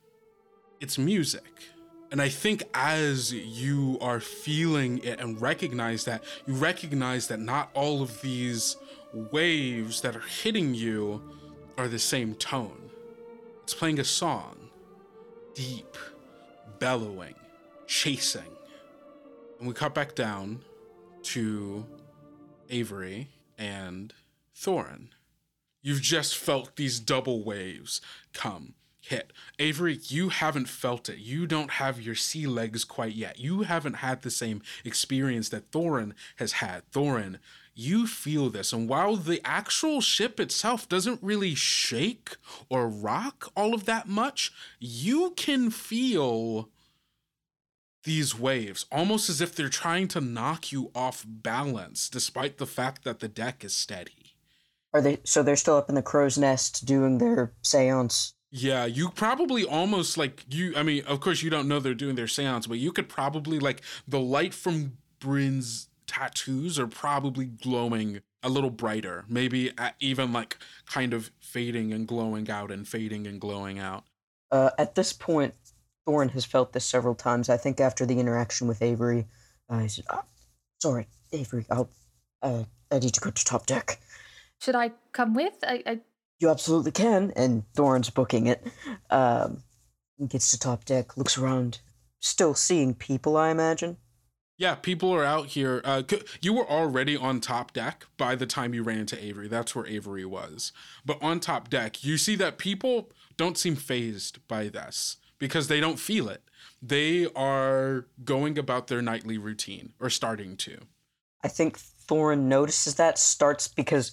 it's music. And I think as you are feeling it and recognize that, you recognize that not all of these waves that are hitting you are the same tone. It's playing a song, deep, bellowing, chasing. And we cut back down to Avery and Thorin. You've just felt these double waves come, hit. Avery, you haven't felt it. You don't have your sea legs quite yet. You haven't had the same experience that Thorin has had. Thorin, you feel this. And while the actual ship itself doesn't really shake or rock all of that much, you can feel these waves, almost as if they're trying to knock you off balance, despite the fact that the deck is steady. Are they so they're still up in the crow's nest doing their seance? Yeah, you probably almost like you I mean, of course you don't know they're doing their seance, but you could probably like the light from Bryn's tattoos are probably glowing a little brighter, maybe even like kind of fading and glowing out and fading and glowing out. Uh, at this point, Thorin has felt this several times. I think after the interaction with Avery, uh, he said, oh, "Sorry, Avery, I'll, uh, I need to go to top deck." Should I come with? I, I... You absolutely can. And Thorin's booking it. Um, gets to top deck, looks around, still seeing people. I imagine. Yeah, people are out here. Uh, you were already on top deck by the time you ran into Avery. That's where Avery was. But on top deck, you see that people don't seem phased by this because they don't feel it. They are going about their nightly routine or starting to. I think Thorin notices that starts because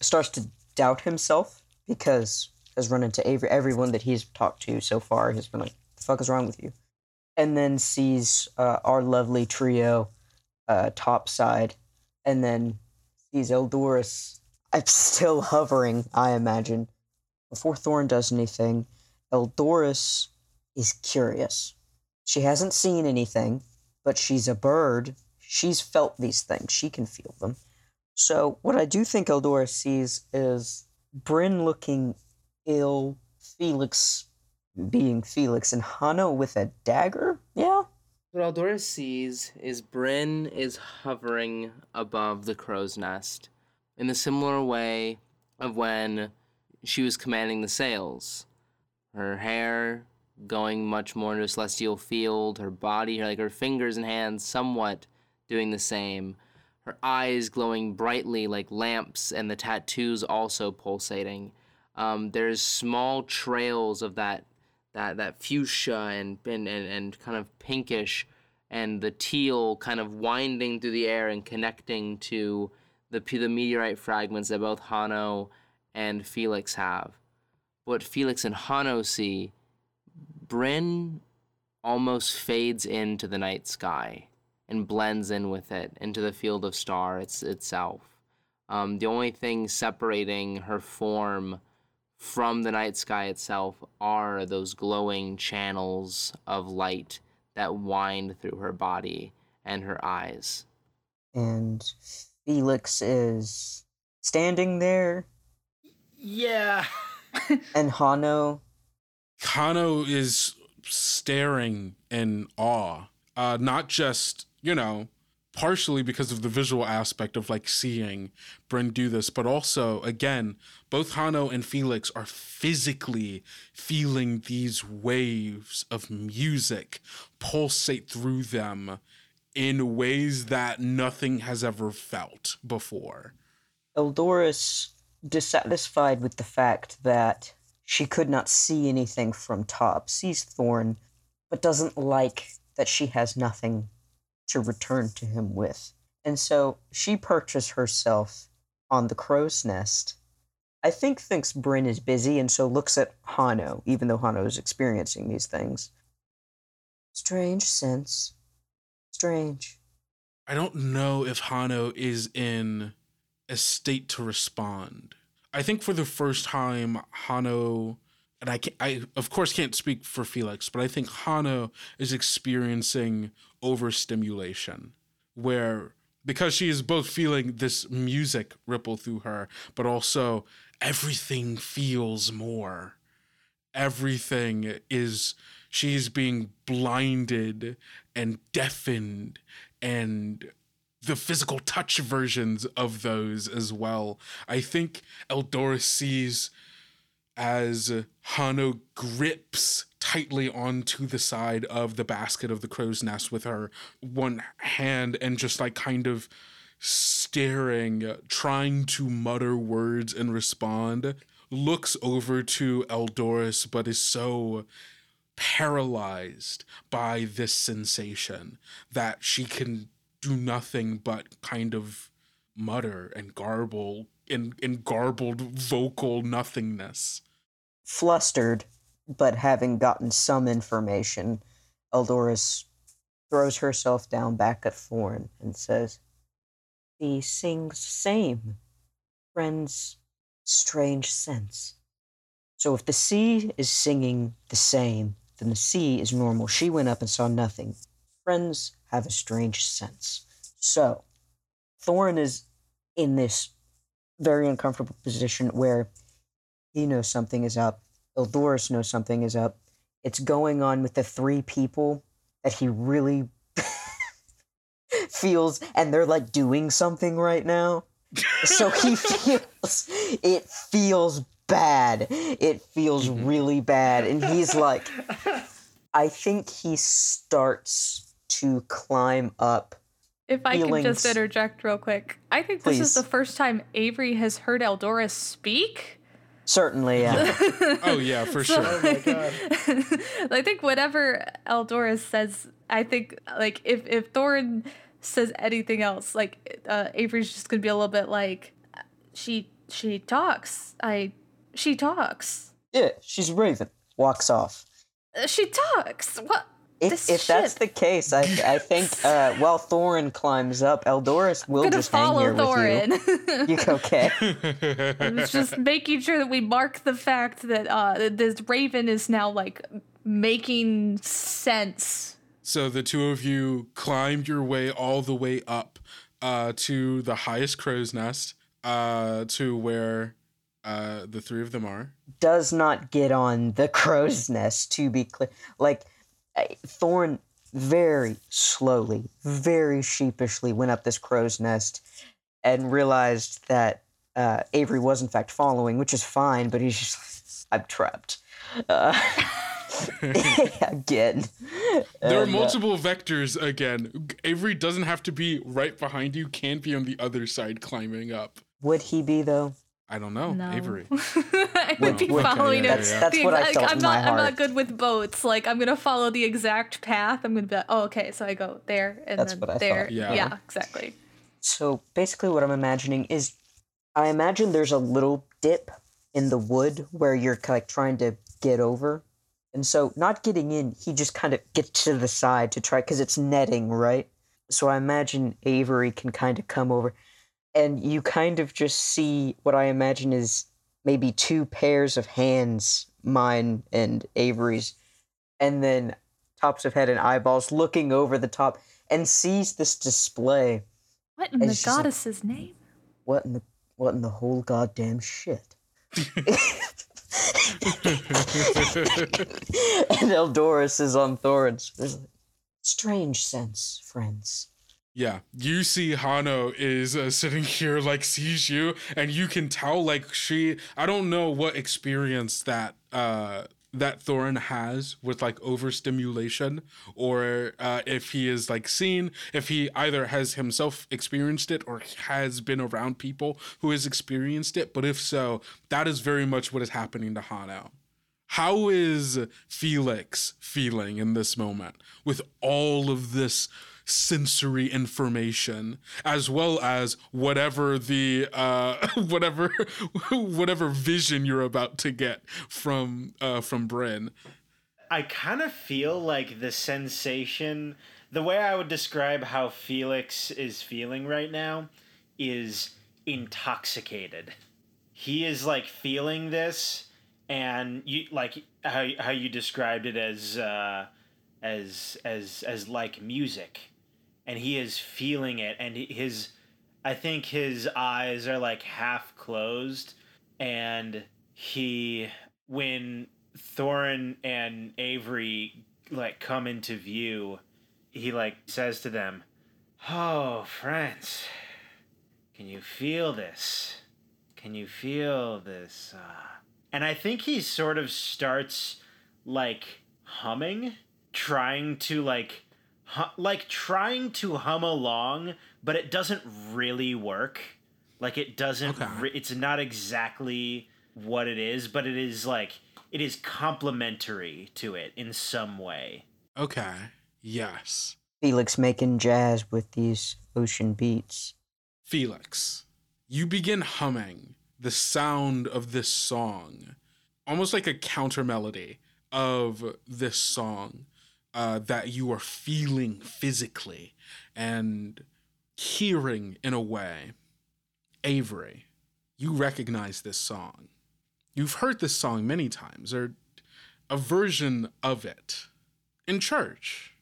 starts to doubt himself because has run into every, everyone that he's talked to so far has been like, "The fuck is wrong with you?" And then sees uh, our lovely trio uh, topside, and then sees Eldoris. I'm still hovering, I imagine. Before Thorin does anything, Eldoris is curious. She hasn't seen anything, but she's a bird. She's felt these things. She can feel them. So, what I do think Eldoris sees is Bryn looking ill, Felix being Felix, and Hano with a dagger? Yeah? What Eldoris sees is Bryn is hovering above the crow's nest in the similar way of when she was commanding the sails. Her hair going much more into a celestial field, her body, like her fingers and hands, somewhat doing the same. Her eyes glowing brightly like lamps, and the tattoos also pulsating. Um, there's small trails of that that that fuchsia and, and and and kind of pinkish, and the teal kind of winding through the air and connecting to the the meteorite fragments that both Hano and Felix have. What Felix and Hano see Bryn almost fades into the night sky and blends in with it into the field of stars it's, itself. Um, the only thing separating her form from the night sky itself are those glowing channels of light that wind through her body and her eyes. And Felix is standing there. Yeah. and Hano Hano is staring in awe, uh, not just, you know, partially because of the visual aspect of like seeing Bryn do this, but also, again, both Hano and Felix are physically feeling these waves of music pulsate through them in ways that nothing has ever felt before. Eldoris, dissatisfied with the fact that she could not see anything from top, sees Thorin, but doesn't like that she has nothing to return to him with. And so she perches herself on the crow's nest. I think thinks Bryn is busy and so looks at Hano, even though Hano is experiencing these things. Strange sense. Strange. I don't know if Hano is in a state to respond. I think for the first time, Hano, and I, I of course can't speak for Felix, but I think Hano is experiencing overstimulation, where because she is both feeling this music ripple through her, but also everything feels more. Everything is she's being blinded and deafened and the physical touch versions of those as well. I think Eldoris sees as Hano grips tightly onto the side of the basket of the crow's nest with her one hand and just like kind of staring, trying to mutter words and respond, looks over to Eldoris, but is so paralyzed by this sensation that she can do nothing but kind of mutter and garble in, in garbled vocal nothingness. Flustered, but having gotten some information, Eldoris throws herself down back at Thorin and says, The sings same, friend's strange sense. So if the sea is singing the same, then the sea is normal. She went up and saw nothing. Friends have a strange sense. So, Thorin is in this very uncomfortable position where he knows something is up. Eldoris knows something is up. It's going on with the three people that he really feels, and they're like doing something right now. so he feels it feels bad. It feels mm-hmm. really bad. And he's like, I think he starts to climb up. If I can just interject real quick, I think this is the first time Avery has heard Eldoris speak. Certainly, yeah. Oh yeah, for So- sure. Oh my god. I think whatever Eldoris says, I think like if if Thorin says anything else, like uh, Avery's just gonna be a little bit like, she she talks. I she talks. yeah, she's Raven. Walks off. Uh, She talks. What? If, if that's the case, I I think uh, while Thorin climbs up, Eldoris will I'm just hang follow here with Thorin. you. You okay? it's just making sure that we mark the fact that uh this Raven is now like making sense. So the two of you climbed your way all the way up uh, to the highest crow's nest, uh, to where uh, the three of them are. Does not get on the crow's nest. To be clear, like Thorin very slowly, very sheepishly went up this crow's nest and realized that uh, Avery was in fact following, which is fine. But he's just, I'm trapped. Uh, again. There are uh, multiple vectors again. Avery doesn't have to be right behind you, can be on the other side climbing up. would he be though? I don't know. no. Avery. I would be Would- okay, following yeah, it. That's that's the what I exact- felt I'm in not. my I'm not good with boats. Like I'm gonna follow the exact path. I'm gonna be like, oh, okay. So I go there and That's then what I there. Yeah. yeah, exactly. So basically, what I'm imagining is, I imagine there's a little dip in the wood where you're like trying to get over, and so not getting in, he just kind of gets to the side to try because it's netting, right? So I imagine Avery can kind of come over, and you kind of just see what I imagine is maybe two pairs of hands, mine and Avery's, and then tops of head and eyeballs looking over the top and sees this display What in the It's just like- goddess's name? what in the what in the whole goddamn shit? and Eldoris is on Thorin's. There's strange sense, friends. Yeah, you see Hano is uh, sitting here like sees you, and you can tell like she. I don't know what experience that uh that Thorin has with like overstimulation, or uh, if he is like seen, if he either has himself experienced it or has been around people who has experienced it. But if so, that is very much what is happening to Hano. How is Felix feeling in this moment with all of this sensory information as well as whatever the uh whatever whatever vision you're about to get from uh from Bryn? I kind of feel like the sensation, the way I would describe how Felix is feeling right now is intoxicated. he is like feeling this and you like how how you described it as uh as as as like music and he is feeling it and his i think his eyes are like half closed and he when thorin and avery like come into view he like says to them oh friends can you feel this? Can you feel this uh... and i think he sort of starts like humming trying to like hu- like trying to hum along but it doesn't really work like it doesn't Okay. re- it's not exactly what it is but it is like it is complementary to it in some way Okay. Yes. Felix making jazz with these ocean beats. Felix, you begin humming the sound of this song, almost like a counter melody of this song uh, that you are feeling physically and hearing in a way. Avery, you recognize this song. You've heard this song many times, or a version of it in church.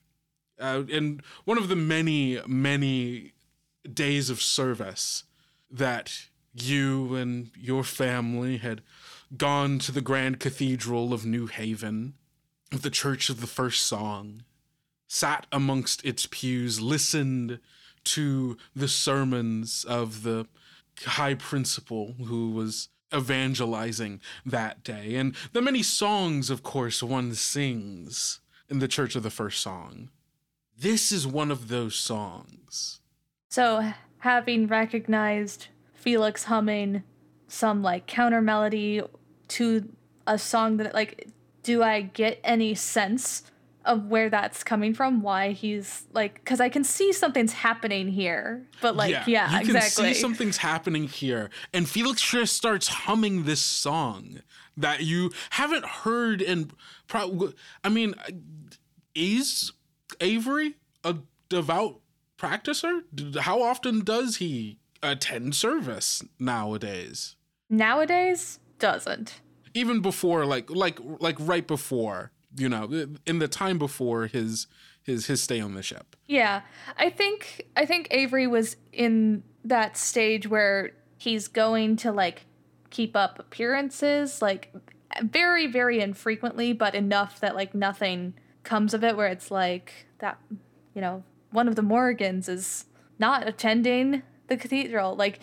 Uh, in one of the many, many days of service that you and your family had gone to the Grand Cathedral of New Haven, of the Church of the First Song, sat amongst its pews, listened to the sermons of the high principal who was evangelizing that day, and the many songs, of course, one sings in the Church of the First Song. This is one of those songs. So, having recognized Felix humming some like counter melody to a song that like do I get any sense of where that's coming from? Why he's like cuz I can see something's happening here. But like yeah, you can exactly. see something's happening here, and Felix just starts humming this song that you haven't heard and Pro- I mean, is Avery a devout practicer? How often does he attend service nowadays? Nowadays doesn't. Even before, like, like, like right before, you know, in the time before his his his stay on the ship. Yeah, I think I think Avery was in that stage where he's going to like keep up appearances, like very very infrequently, but enough that like nothing comes of it. Where it's like that, you know, one of the Morgans is not attending the cathedral, like.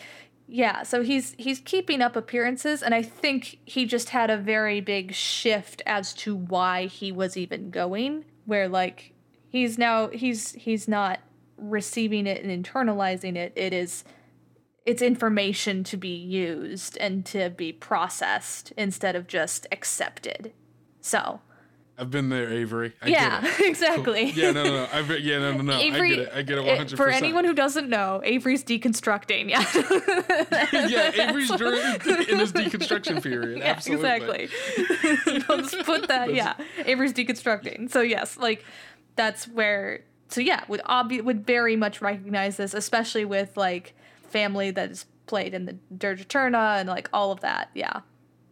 Yeah, so he's he's keeping up appearances and I think he just had a very big shift as to why he was even going where like he's now he's he's not receiving it and internalizing it. It is it's information to be used and to be processed instead of just accepted. So I've been there, Avery. I yeah get it. exactly Yeah, no, no, no. I've, yeah, no, no, no. Avery, I get it. I get it. eh, One hundred for anyone who doesn't know, Avery's deconstructing. Yeah. yeah, Avery's during in his deconstruction period. yeah, absolutely. exactly. Let's put that. Yeah, Avery's deconstructing. So yes, like that's where. So yeah, would obvi- would very much recognize this, especially with like family that is played in the Dirge Eterna and like all of that. Yeah,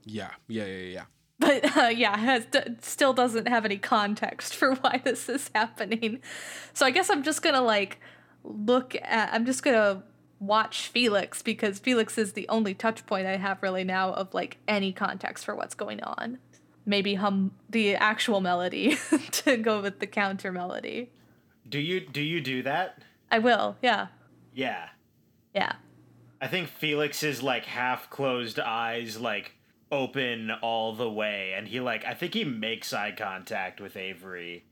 Yeah, yeah, yeah, yeah. But uh, yeah, has d- still doesn't have any context for why this is happening. So I guess I'm just gonna like look at. I'm just gonna watch Felix because Felix is the only touch point I have really now of like any context for what's going on. Maybe hum the actual melody to go with the counter melody. do you do you do that I will. Yeah. yeah Yeah. I think Felix's like half closed eyes like open all the way and he like I think he makes eye contact with Avery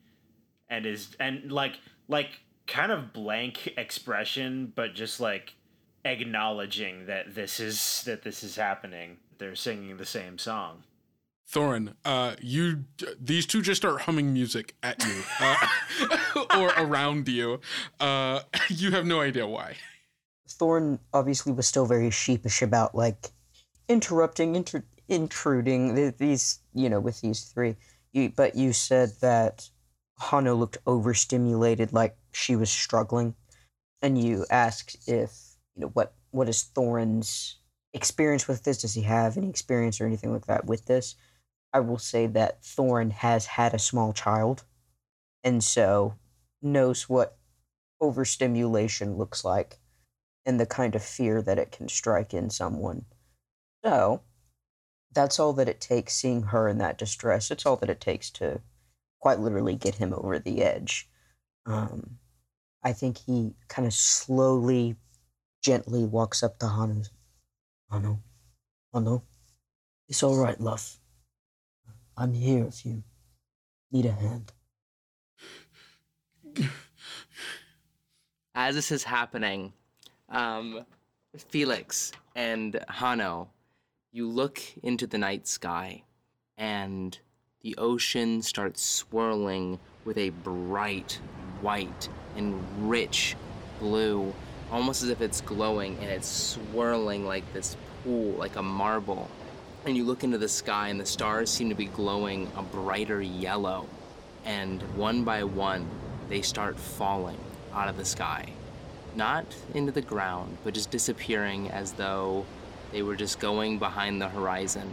and is and like like kind of blank expression but just like acknowledging that this is that this is happening. They're singing the same song. Thorin, uh, you these two just start humming music at you uh, or around you. Uh, you have no idea why. Thorin obviously was still very sheepish about like interrupting, inter- intruding these, you know, with these three. You, but you said that Hano looked overstimulated, like she was struggling, and you asked if you know what what is Thorin's experience with this. Does he have any experience or anything like that with this? I will say that Thorin has had a small child, and so knows what overstimulation looks like and the kind of fear that it can strike in someone. So, that's all that it takes seeing her in that distress. It's all that it takes to quite literally get him over the edge. Um, I think he kind of slowly, gently walks up to Hano. Hano, Hano, it's all right, love. I'm here if you need a hand. As this is happening, um, Felix and Hano, you look into the night sky, and the ocean starts swirling with a bright white and rich blue, almost as if it's glowing and it's swirling like this pool, like a marble. And you look into the sky, and the stars seem to be glowing a brighter yellow. And one by one, they start falling out of the sky. Not into the ground, but just disappearing as though they were just going behind the horizon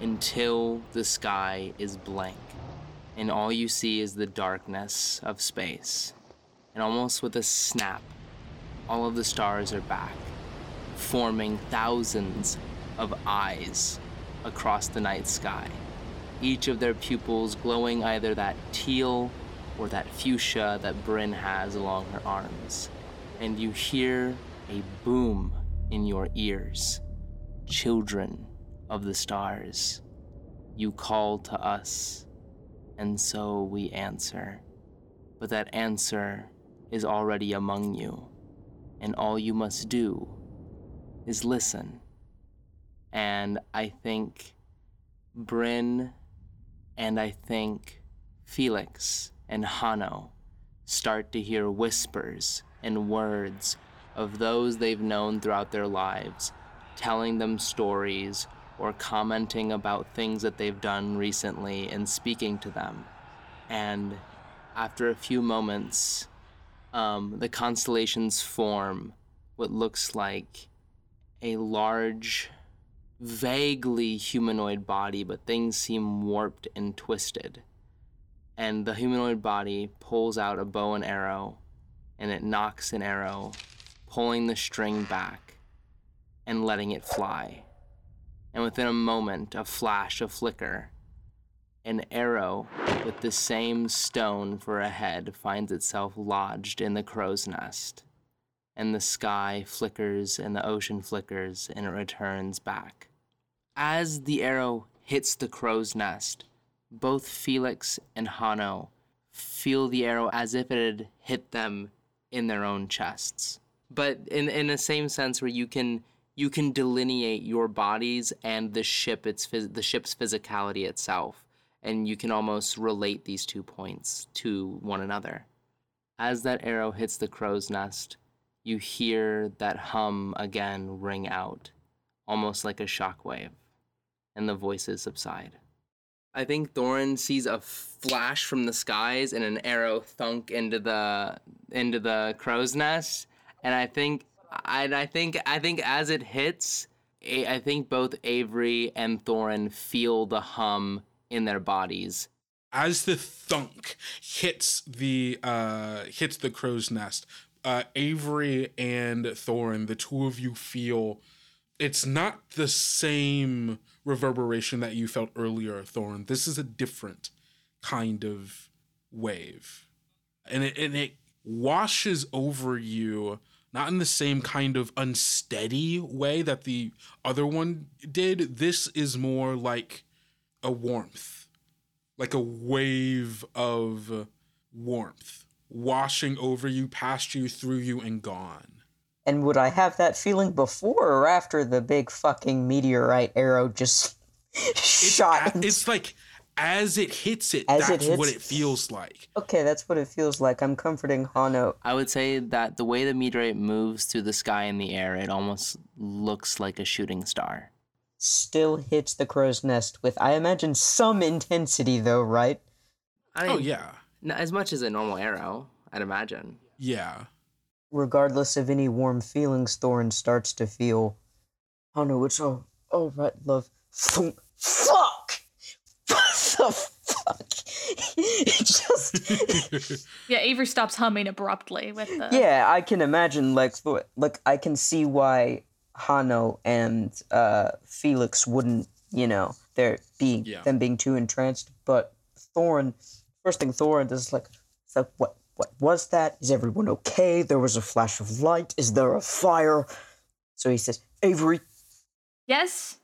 until the sky is blank. And all you see is the darkness of space. And almost with a snap, all of the stars are back, forming thousands of eyes across the night sky, each of their pupils glowing either that teal or that fuchsia that Bryn has along her arms. And you hear a boom in your ears. Children of the stars, you call to us, and so we answer. But that answer is already among you, and all you must do is listen. And I think Bryn and I think Felix and Hano start to hear whispers and words of those they've known throughout their lives, telling them stories or commenting about things that they've done recently and speaking to them. And after a few moments, um, the constellations form what looks like a large, vaguely humanoid body, but things seem warped and twisted. And the humanoid body pulls out a bow and arrow, and it nocks an arrow, pulling the string back and letting it fly. And within a moment, a flash, a flicker, an arrow with the same stone for a head finds itself lodged in the crow's nest. And the sky flickers and the ocean flickers and it returns back. As the arrow hits the crow's nest, both Felix and Hano feel the arrow as if it had hit them in their own chests. But in, in the same sense where you can you can delineate your bodies and the ship its phys- the ship's physicality itself and you can almost relate these two points to one another. As that arrow hits the crow's nest, you hear that hum again ring out, almost like a shockwave, and the voices subside. I think Thorin sees a flash from the skies and an arrow thunk into the into the crow's nest, and I think I, I think I think as it hits, I think both Avery and Thorin feel the hum in their bodies. As the thunk hits the uh, hits the crow's nest, uh, Avery and Thorin, the two of you feel it's not the same reverberation that you felt earlier, Thorin. This is a different kind of wave, and it and it washes over you not in the same kind of unsteady way that the other one did. This is more like a warmth, like a wave of warmth washing over you, past you, through you, and gone. And would I have that feeling before or after the big fucking meteorite arrow just shot? It's, it's like as it hits it, As it that's what it feels like. Okay, that's what it feels like. I'm comforting Hano. I would say that the way the meteorite moves through the sky in the air, it almost looks like a shooting star. Still hits the crow's nest with, I imagine, some intensity, though, right? I Oh mean, yeah, not as much as a normal arrow, I'd imagine. yeah. Regardless of any warm feelings Thorin starts to feel, Oh no, it's all all right, love. Fuck. What the fuck? just Yeah, Avery stops humming abruptly with the. yeah, I can imagine like th- like I can see why Hano and uh, Felix wouldn't, you know, they're being Yeah. them being too entranced. But Thorin, first thing Thorin does is like, it's like what what was that? Is everyone okay? There was a flash of light. Is there a fire? So he says, Avery. Yes?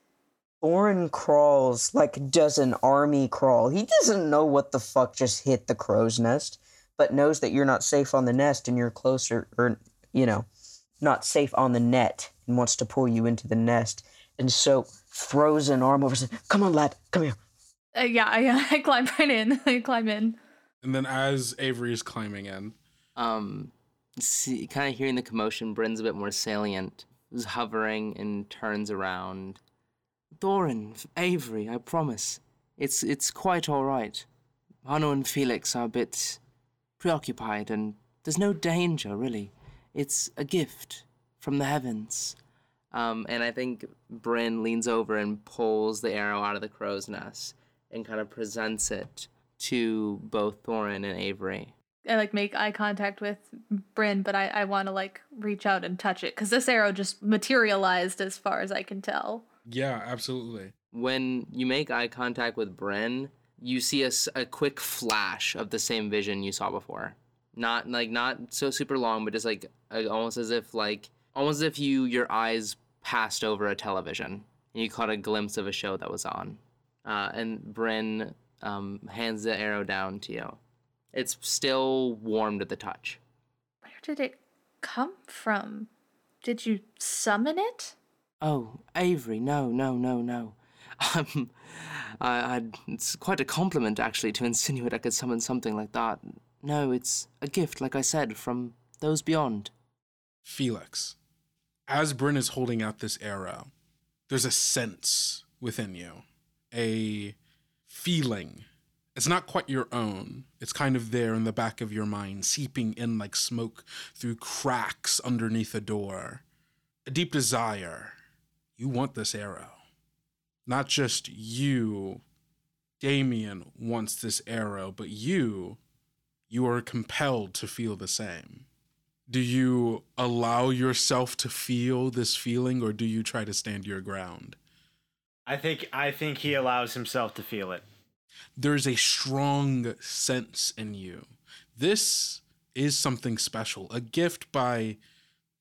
Thorin crawls like does an army crawl. He doesn't know what the fuck just hit the crow's nest, but knows that you're not safe on the nest and you're closer, or, you know, not safe on the net and wants to pull you into the nest. And so throws an arm over and says, Come on, lad, come here. Uh, yeah, I, I climb right in. I climb in. And then as Avery is climbing in, Um, see, kind of hearing the commotion, Bryn's a bit more salient. Is hovering and turns around. Thorin, Avery, I promise, it's it's quite all right. Hano and Felix are a bit preoccupied, and there's no danger really. It's a gift from the heavens. Um, and I think Bryn leans over and pulls the arrow out of the crow's nest and kind of presents it to both Thorin and Avery. I like make eye contact with Bryn, but I, I want to like reach out and touch it because this arrow just materialized as far as I can tell. Yeah, absolutely. when you make eye contact with Bryn, you see a, a quick flash of the same vision you saw before. Not like not so super long, but just like uh, almost as if like almost as if you your eyes passed over a television and you caught a glimpse of a show that was on. Uh, and Bryn um, hands the arrow down to you. It's still warm to the touch. Where did it come from? Did you summon it? Oh, Avery, no, no, no, no. Um, I, I, it's quite a compliment, actually, to insinuate I could summon something like that. No, it's a gift, like I said, from those beyond. Felix, as Bryn is holding out this arrow, there's a sense within you, a feeling. It's not quite your own. It's kind of there in the back of your mind, seeping in like smoke through cracks underneath a door. A deep desire. You want this arrow. Not just you, Damien, wants this arrow, but you, you are compelled to feel the same. Do you allow yourself to feel this feeling or do you try to stand your ground? I think I think he allows himself to feel it. there's a strong sense in you. This is something special a gift by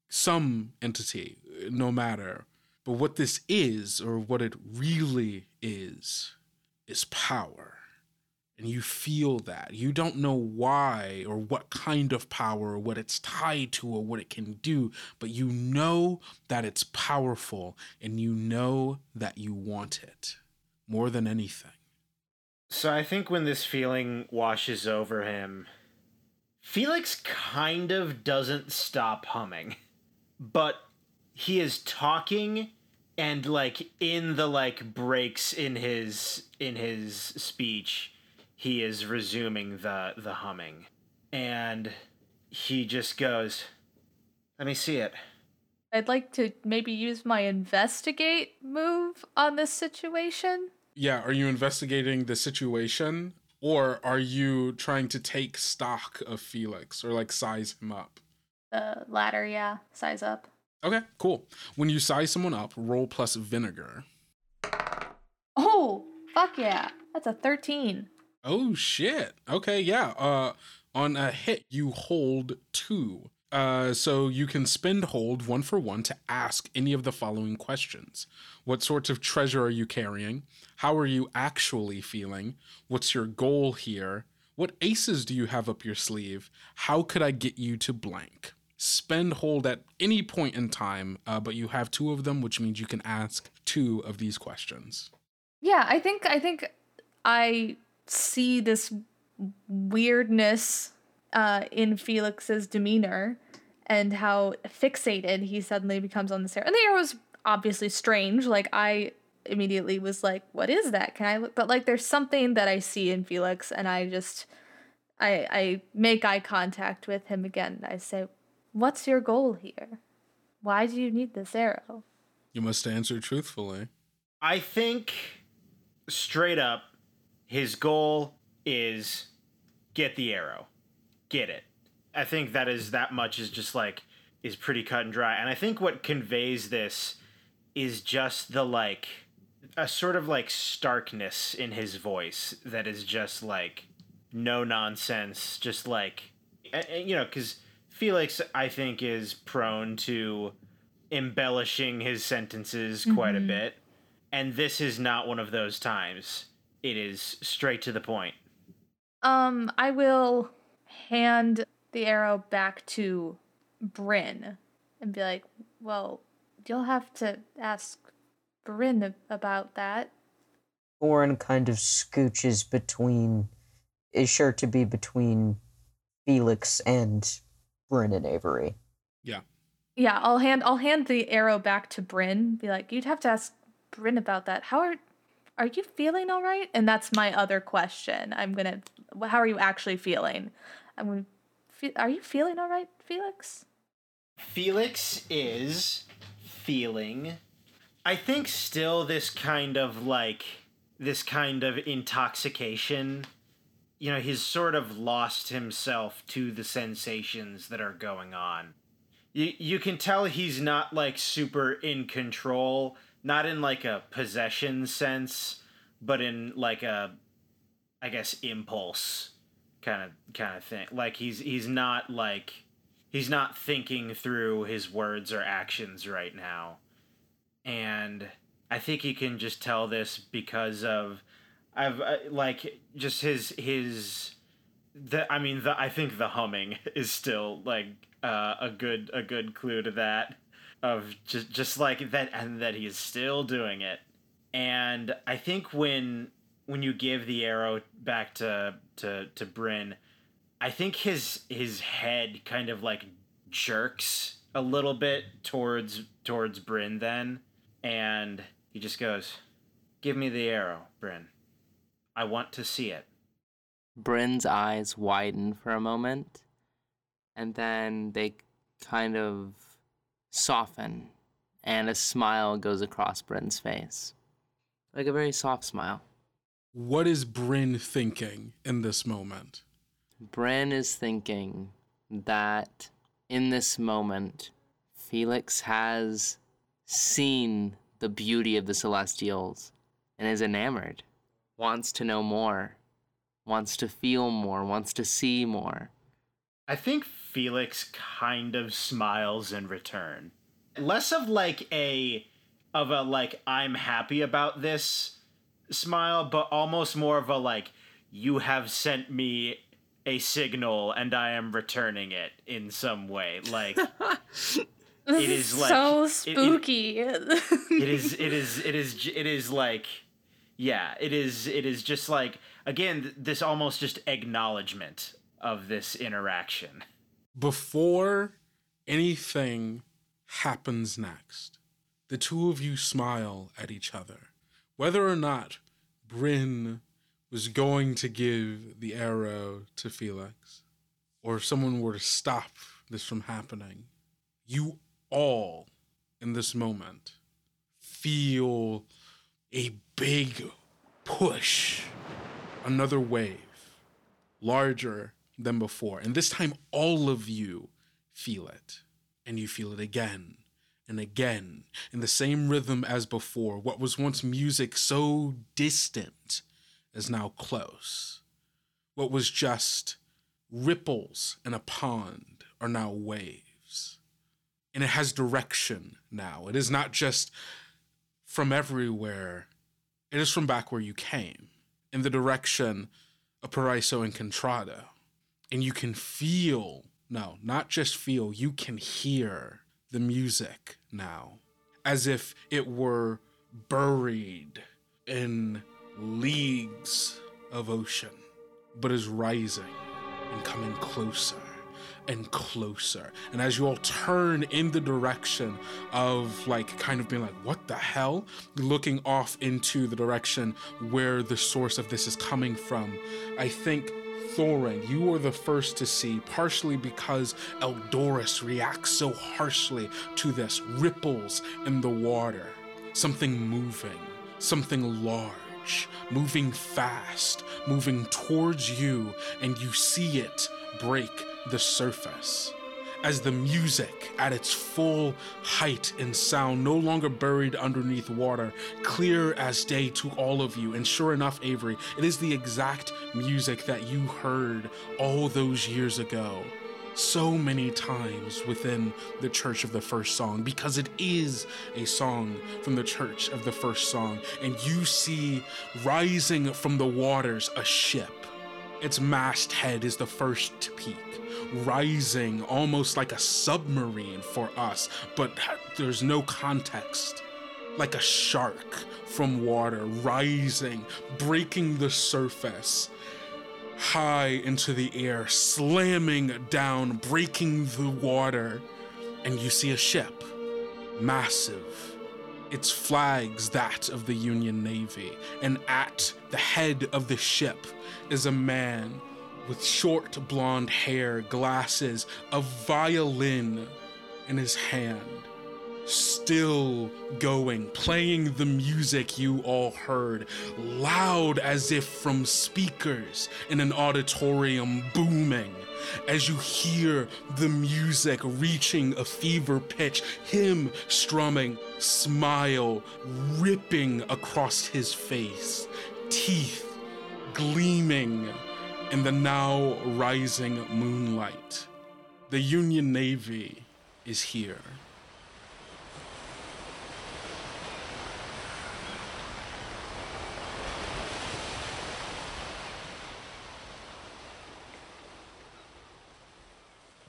some entity no matter but what this is or what it really is is power and you feel that. You don't know why or what kind of power or what it's tied to or what it can do, but you know that it's powerful and you know that you want it more than anything. So I think when this feeling washes over him, Felix kind of doesn't stop humming, but he is talking and like in the like breaks in his in his speech, he is resuming the the humming. And he just goes, "Let me see it." I'd like to maybe use my investigate move on this situation. Yeah, are you investigating the situation or are you trying to take stock of Felix or like size him up? The latter, yeah, size up. Okay, cool. When you size someone up, roll plus vinegar. Oh, fuck yeah. That's a 13. Oh shit. Okay, yeah. Uh on a hit you hold 2. Uh so you can spend hold one for one to ask any of the following questions. What sorts of treasure are you carrying? How are you actually feeling? What's your goal here? What aces do you have up your sleeve? How could I get you to blank? Spend hold at any point in time, uh, but you have two of them, which means you can ask two of these questions. Yeah, I think I think I see this weirdness uh, in Felix's demeanor and how fixated he suddenly becomes on this arrow. And the arrow was obviously strange. Like I immediately was like, "What is that? Can I look?" But like, there's something that I see in Felix, and I just I I make eye contact with him again. I say, "What's your goal here? Why do you need this arrow?" You must answer truthfully. I think straight up, his goal is get the arrow, get it. I think that is that much is just like is pretty cut and dry. And I think what conveys this is just the like a sort of like starkness in his voice that is just like no nonsense, just like a- a- you know, because Felix I think is prone to embellishing his sentences quite a Mhm. bit, and this is not one of those times. It is straight to the point. Um, I will hand the arrow back to Bryn and be like, "Well, you'll have to ask Bryn about that." Thorin kind of scooches between, is sure to be between Felix and Bryn and Avery. Yeah, Yeah, I'll hand I'll hand the arrow back to Bryn. Be like, "You'd have to ask Bryn about that. How are are you feeling all right?" And that's my other question. I'm gonna, how are you actually feeling? I'm gonna, fe- are you feeling all right, Felix? Felix is feeling, I think, still this kind of like, this kind of intoxication. You know, he's sort of lost himself to the sensations that are going on. You, you can tell he's not like super in control, not in like a possession sense, but in like a, I guess, impulse kind of kind of thing. Like he's he's not like he's not thinking through his words or actions right now. And I think you can just tell this because of I've uh, like just his his the I mean the I think the humming is still like uh, a good a good clue to that of just just like that and that he is still doing it. And I think when when you give the arrow back to to to Bryn, I think his his head kind of like jerks a little bit towards towards Bryn then, and he just goes, "Give me the arrow, Bryn. I want to see it." Bryn's eyes widen for a moment, and then they kind of soften, and a smile goes across Bryn's face. Like a very soft smile. What is Bryn thinking in this moment? Bryn is thinking that in this moment, Felix has seen the beauty of the Celestials and is enamored, wants to know more, wants to feel more, wants to see more. I think Felix kind of smiles in return. Less of like a of a like I'm happy about this smile, but almost more of a like you have sent me a signal and I am returning it in some way. Like This It is is like- so it- it- spooky. it is it is it is it is like yeah, it is it is just like again this almost just acknowledgement of this interaction. Before anything happens next, the two of you smile at each other. Whether or not Bryn was going to give the arrow to Felix, or if someone were to stop this from happening, you all in this moment feel a big push, another wave, larger than before. And this time, all of you feel it. And you feel it again and again in the same rhythm as before. What was once music so distant is now close. What was just ripples in a pond are now waves. And it has direction now. It is not just from everywhere, it is from back where you came, in the direction of Paraiso and Contrada. And you can feel, no, not just feel, you can hear the music now, as if it were buried in leagues of ocean, but is rising and coming closer and closer. And as you all turn in the direction of like kind of being like, what the hell? Looking off into the direction where the source of this is coming from, I think Thorin, you are the first to see, partially because Eldoris reacts so harshly to this ripples in the water, something moving, something large, moving fast, moving towards you, and you see it break the surface. As the music at its full height and sound, no longer buried underneath water, clear as day to all of you. And sure enough, Avery, it is the exact music that you heard all those years ago so many times within the Church of the First Song because it is a song from the Church of the First Song. And you see rising from the waters a ship. Its masthead is the first peak, rising almost like a submarine for us, but there's no context. Like a shark from water, rising, breaking the surface high into the air, slamming down, breaking the water, and you see a ship, massive. Its flag's that of the Union Navy, and at the head of the ship is a man with short blonde hair, glasses, a violin in his hand still going, playing the music you all heard, loud as if from speakers in an auditorium booming. As you hear the music reaching a fever pitch, him strumming, smile ripping across his face, teeth gleaming in the now rising moonlight. The Union Navy is here.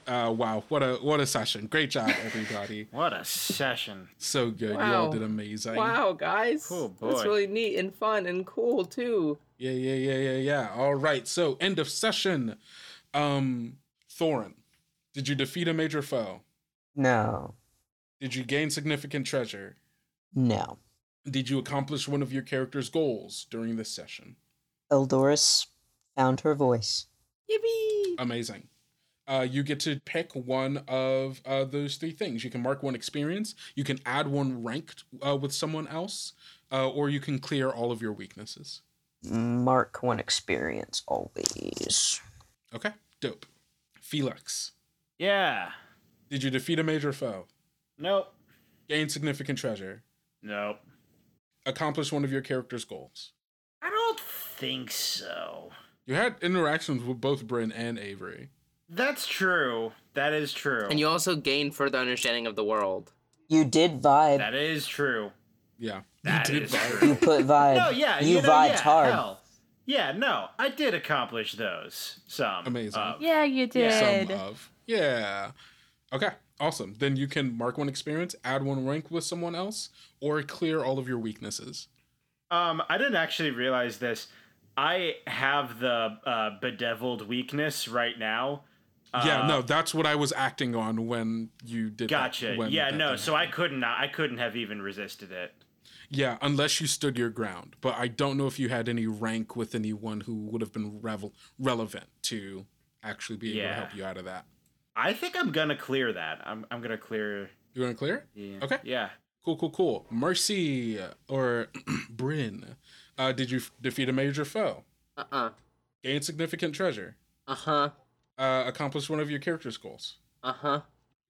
Uh, wow, what a what a session! Great job, everybody. What a session. so good. You all did amazing. Wow, guys. Cool That's boy. really neat and fun and cool too. Yeah, yeah, yeah, yeah, yeah. All right. So end of session. Um, Thorin, did you defeat a major foe? No. Did you gain significant treasure? No. Did you accomplish one of your character's goals during this session? Eldoris found her voice. Yippee! Amazing. Uh, you get to pick one of uh, those three things. You can mark one experience, you can add one ranked uh, with someone else, uh, or you can clear all of your weaknesses. Mark one experience always. Okay, dope. Felix, Yeah. did you defeat a major foe? Nope. Gain significant treasure? Nope. Accomplish one of your character's goals? I don't think so. You had interactions with both Bryn and Avery. That's true. That is true. And you also gain further understanding of the world. You did vibe. That is true. Yeah. That you is vibe. true. You put vibe. No, yeah, You, you, know, vibed yeah, hard. hell. Yeah, no, I did accomplish those. Some. Amazing. of. Yeah, you did. Some of. Yeah. Okay, awesome. Then you can mark one experience, add one rank with someone else, or clear all of your weaknesses. Um, I didn't actually realize this. I have the uh, bedeviled weakness right now. Yeah, Uh, no, that's what I was acting on when you did that- Gotcha. when Yeah, that no. thing So I couldn't. I couldn't have even resisted it. Yeah, unless you stood your ground. But I don't know if you had any rank with anyone who would have been revel- relevant to actually be able Yeah. to help you out of that. I think I'm gonna clear that. I'm. I'm gonna clear. You want to clear? Yeah. Okay. Yeah. Cool, cool, cool. Mercy or Bryn, uh, did you f- defeat a major foe? Uh uh Gain significant treasure? Uh huh. Uh, accomplish one of your character's goals? Uh huh.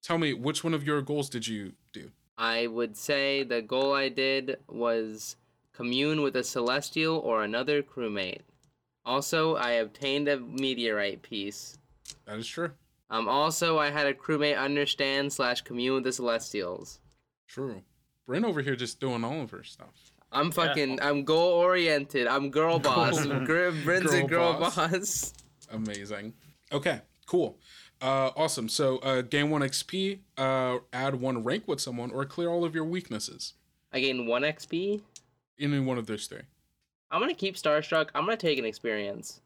Tell me, which one of your goals did you do? I would say the goal I did was commune with a celestial or another crewmate. Also, I obtained a meteorite piece. That is true. Um, also, I had a crewmate understand slash commune with the celestials. True. Bryn over here just doing all of her stuff. I'm fucking. I'm goal oriented. I'm girl boss. Goal- Gr- Bryn's a girl girl boss. boss. Amazing. Okay, cool. Uh, awesome. So, uh, gain one XP, uh, add one rank with someone, or clear all of your weaknesses. I gain one XP. In one of those three. I'm gonna keep Starstruck. I'm gonna take an experience.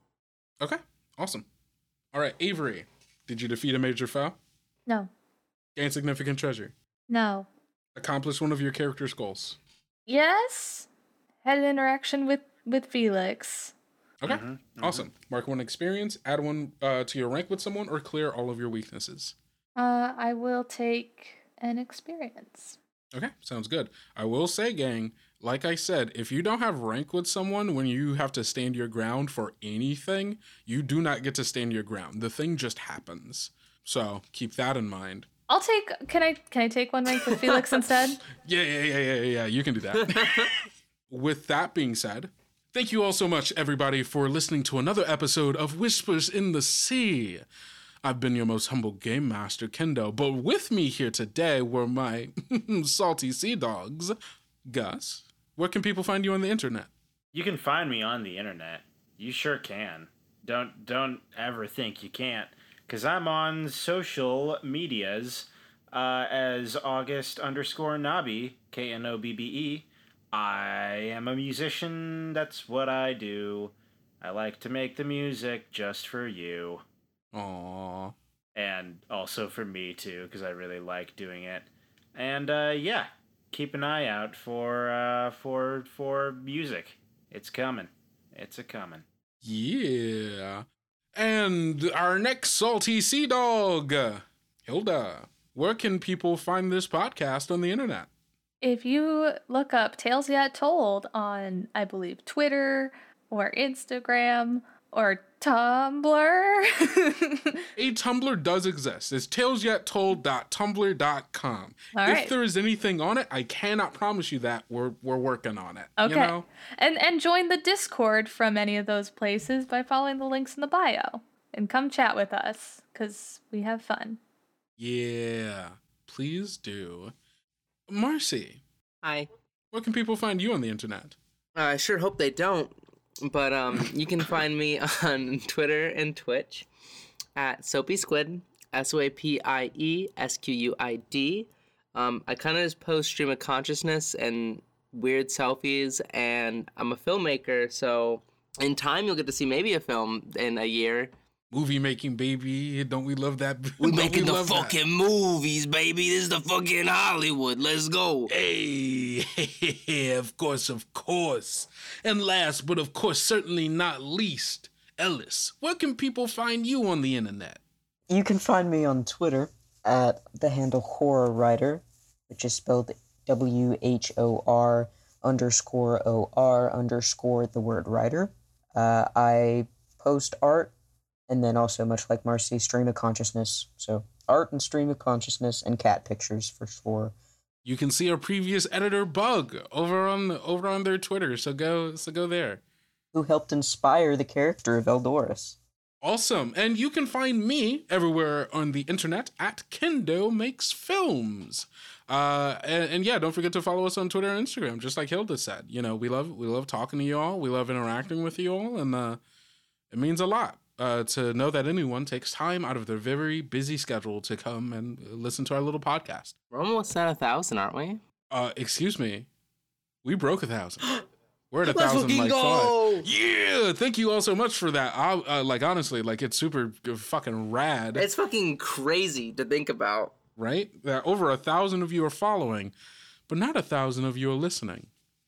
Okay, awesome. All right, Avery, did Did you defeat a major foe? No. Gain significant treasure? No. Accomplish one of your character's goals? Yes. Had an interaction with with Felix. Okay, Mhm, mhm. awesome. Mark one experience, add one uh, to your rank with someone, or clear all of your weaknesses. Uh, I will take an experience. Okay, sounds good. I will say, gang, like I said, if you don't have rank with someone when you have to stand your ground for anything, you do not get to stand your ground. The thing just happens. So keep that in mind. I'll take. Can I? Can I take one rank with Felix instead? Yeah, yeah, yeah, yeah, yeah. You can do that. With that being said, thank you all so much, everybody, for listening to another episode of Whispers in the Sea. I've been your most humble game master, Kendo, but with me here today were my salty sea dogs. Gus, where can people find you on the internet? You can find me on the internet. You sure can. Don't don't ever think you can't, cause I'm on social medias uh, as August underscore Nobby K N O B B E. I am a musician. That's what I do. I like to make the music just for you, Aww. and also for me too, because I really like doing it. And uh, yeah, keep an eye out for uh, for for music. It's coming. It's a coming. Yeah. And our next salty sea dog, Hilda. Where can people find this podcast on the internet? If you look up Tales Yet Told on, I believe, Twitter or Instagram or Tumblr. A Tumblr does exist. It's talesyettold.tumblr.com. All if right. there is anything on it, I cannot promise you that we're we're working on it. Okay. You know? and and join the Discord from any of those places by following the links in the bio. And come chat with us, because we have fun. Yeah. Please do. Marcy, Hi. where can people find you on the internet? I sure hope they don't. But um, you can find me on Twitter and Twitch at Soapy Squid, S O A P I E S Q U I D. Um, I kind of just post stream of consciousness and weird selfies, and I'm a filmmaker, so in time you'll get to see maybe a film in a year. Movie making, baby. Don't we love that? We Don't making the love that? fucking movies, baby. This is the fucking Hollywood. Let's go. Hey, of course, of course. And last, but of course, certainly not least, Ellis, where can people find you on the internet? You can find me on Twitter at the handle Horror Writer, which is spelled W H O R underscore O R underscore the word writer. Uh, I post art and then also, much like Marcy, stream of consciousness. So, art and stream of consciousness and cat pictures for sure. You can see our previous editor Bug over on over on their Twitter, so go so go there. Who helped inspire the character of Eldoris? Awesome. And you can find me everywhere on the internet at Kendo Makes Films. Uh, and, and yeah, don't forget to follow us on Twitter and Instagram, just like Hilda said. You know, we love we love talking to you all. We love interacting with you all, and uh, it means a lot uh, to know that anyone takes time out of their very busy schedule to come and listen to our little podcast. We're almost at a thousand, aren't we? Uh, excuse me, we broke a thousand. We're at a Let's thousand like go! five. Yeah, thank you all so much for that. I, uh, like honestly, like it's super g- fucking rad, It's fucking crazy to think about. right? That over a thousand of you are following, but not a thousand of you are listening.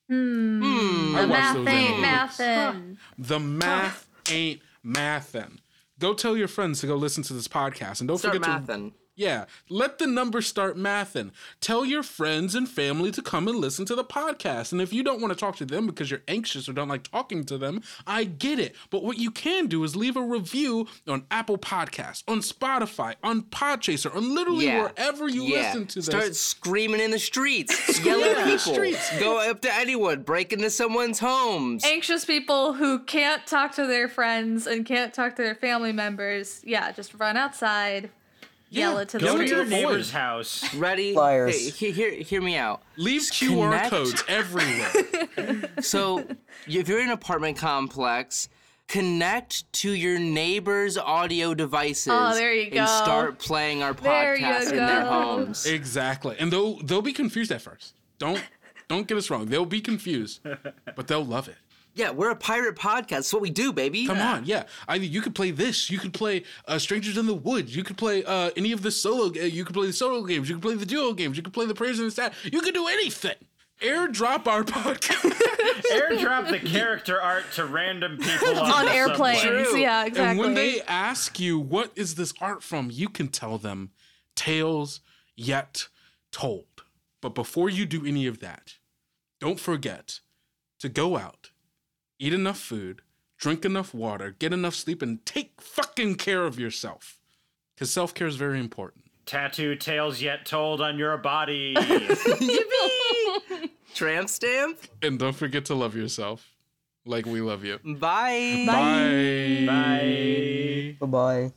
Hmm. Hmm. The watched math those ain't animals. mathin'. The math ain't mathin'. Go tell your friends to go listen to this podcast, and don't Start forget to mathin'. Yeah, let the numbers start mathing. Tell your friends and family to come and listen to the podcast. And if you don't want to talk to them because you're anxious or don't like talking to them, I get it. But what you can do is leave a review on Apple Podcasts, on Spotify, on Podchaser, on literally Yeah. wherever you yeah. listen to this. Start screaming in the streets, yell Yeah. at people, Streets. go up to anyone, break into someone's homes. Anxious people who can't talk to their friends and can't talk to their family members, yeah, just run outside, yell Yeah, it to go the Go to to your the void. neighbor's house. Ready? Flyers. Hey, hear, hear me out. Leave QR Connect. codes everywhere. So, if you're in an apartment complex, connect to your neighbor's audio devices. Oh, there you go. And start playing our podcast in their homes. exactly. And they'll they'll be confused at first. Don't don't get us wrong. They'll be confused, but they'll love it. Yeah, we're a pirate podcast. That's what we do, baby. Come on, yeah. I mean, you could play this. You could play uh, Strangers in the Woods. You could play uh, any of the solo. Uh, you could play the solo games. You could play the duo games. You could play the prayers and the stat. You could do anything. Airdrop our podcast. Airdrop the character art to random people on, On airplanes. subway. Yeah, exactly. And when they ask you what is this art from, you can tell them tales yet told. But before you do any of that, don't forget to go out, eat enough food, drink enough water, get enough sleep, and take fucking care of yourself. Because self care is very important. Tattoo tales yet told on your body. Yippee! Tramp stamp. And don't forget to love yourself like we love you. Bye. Bye. Bye. Bye bye.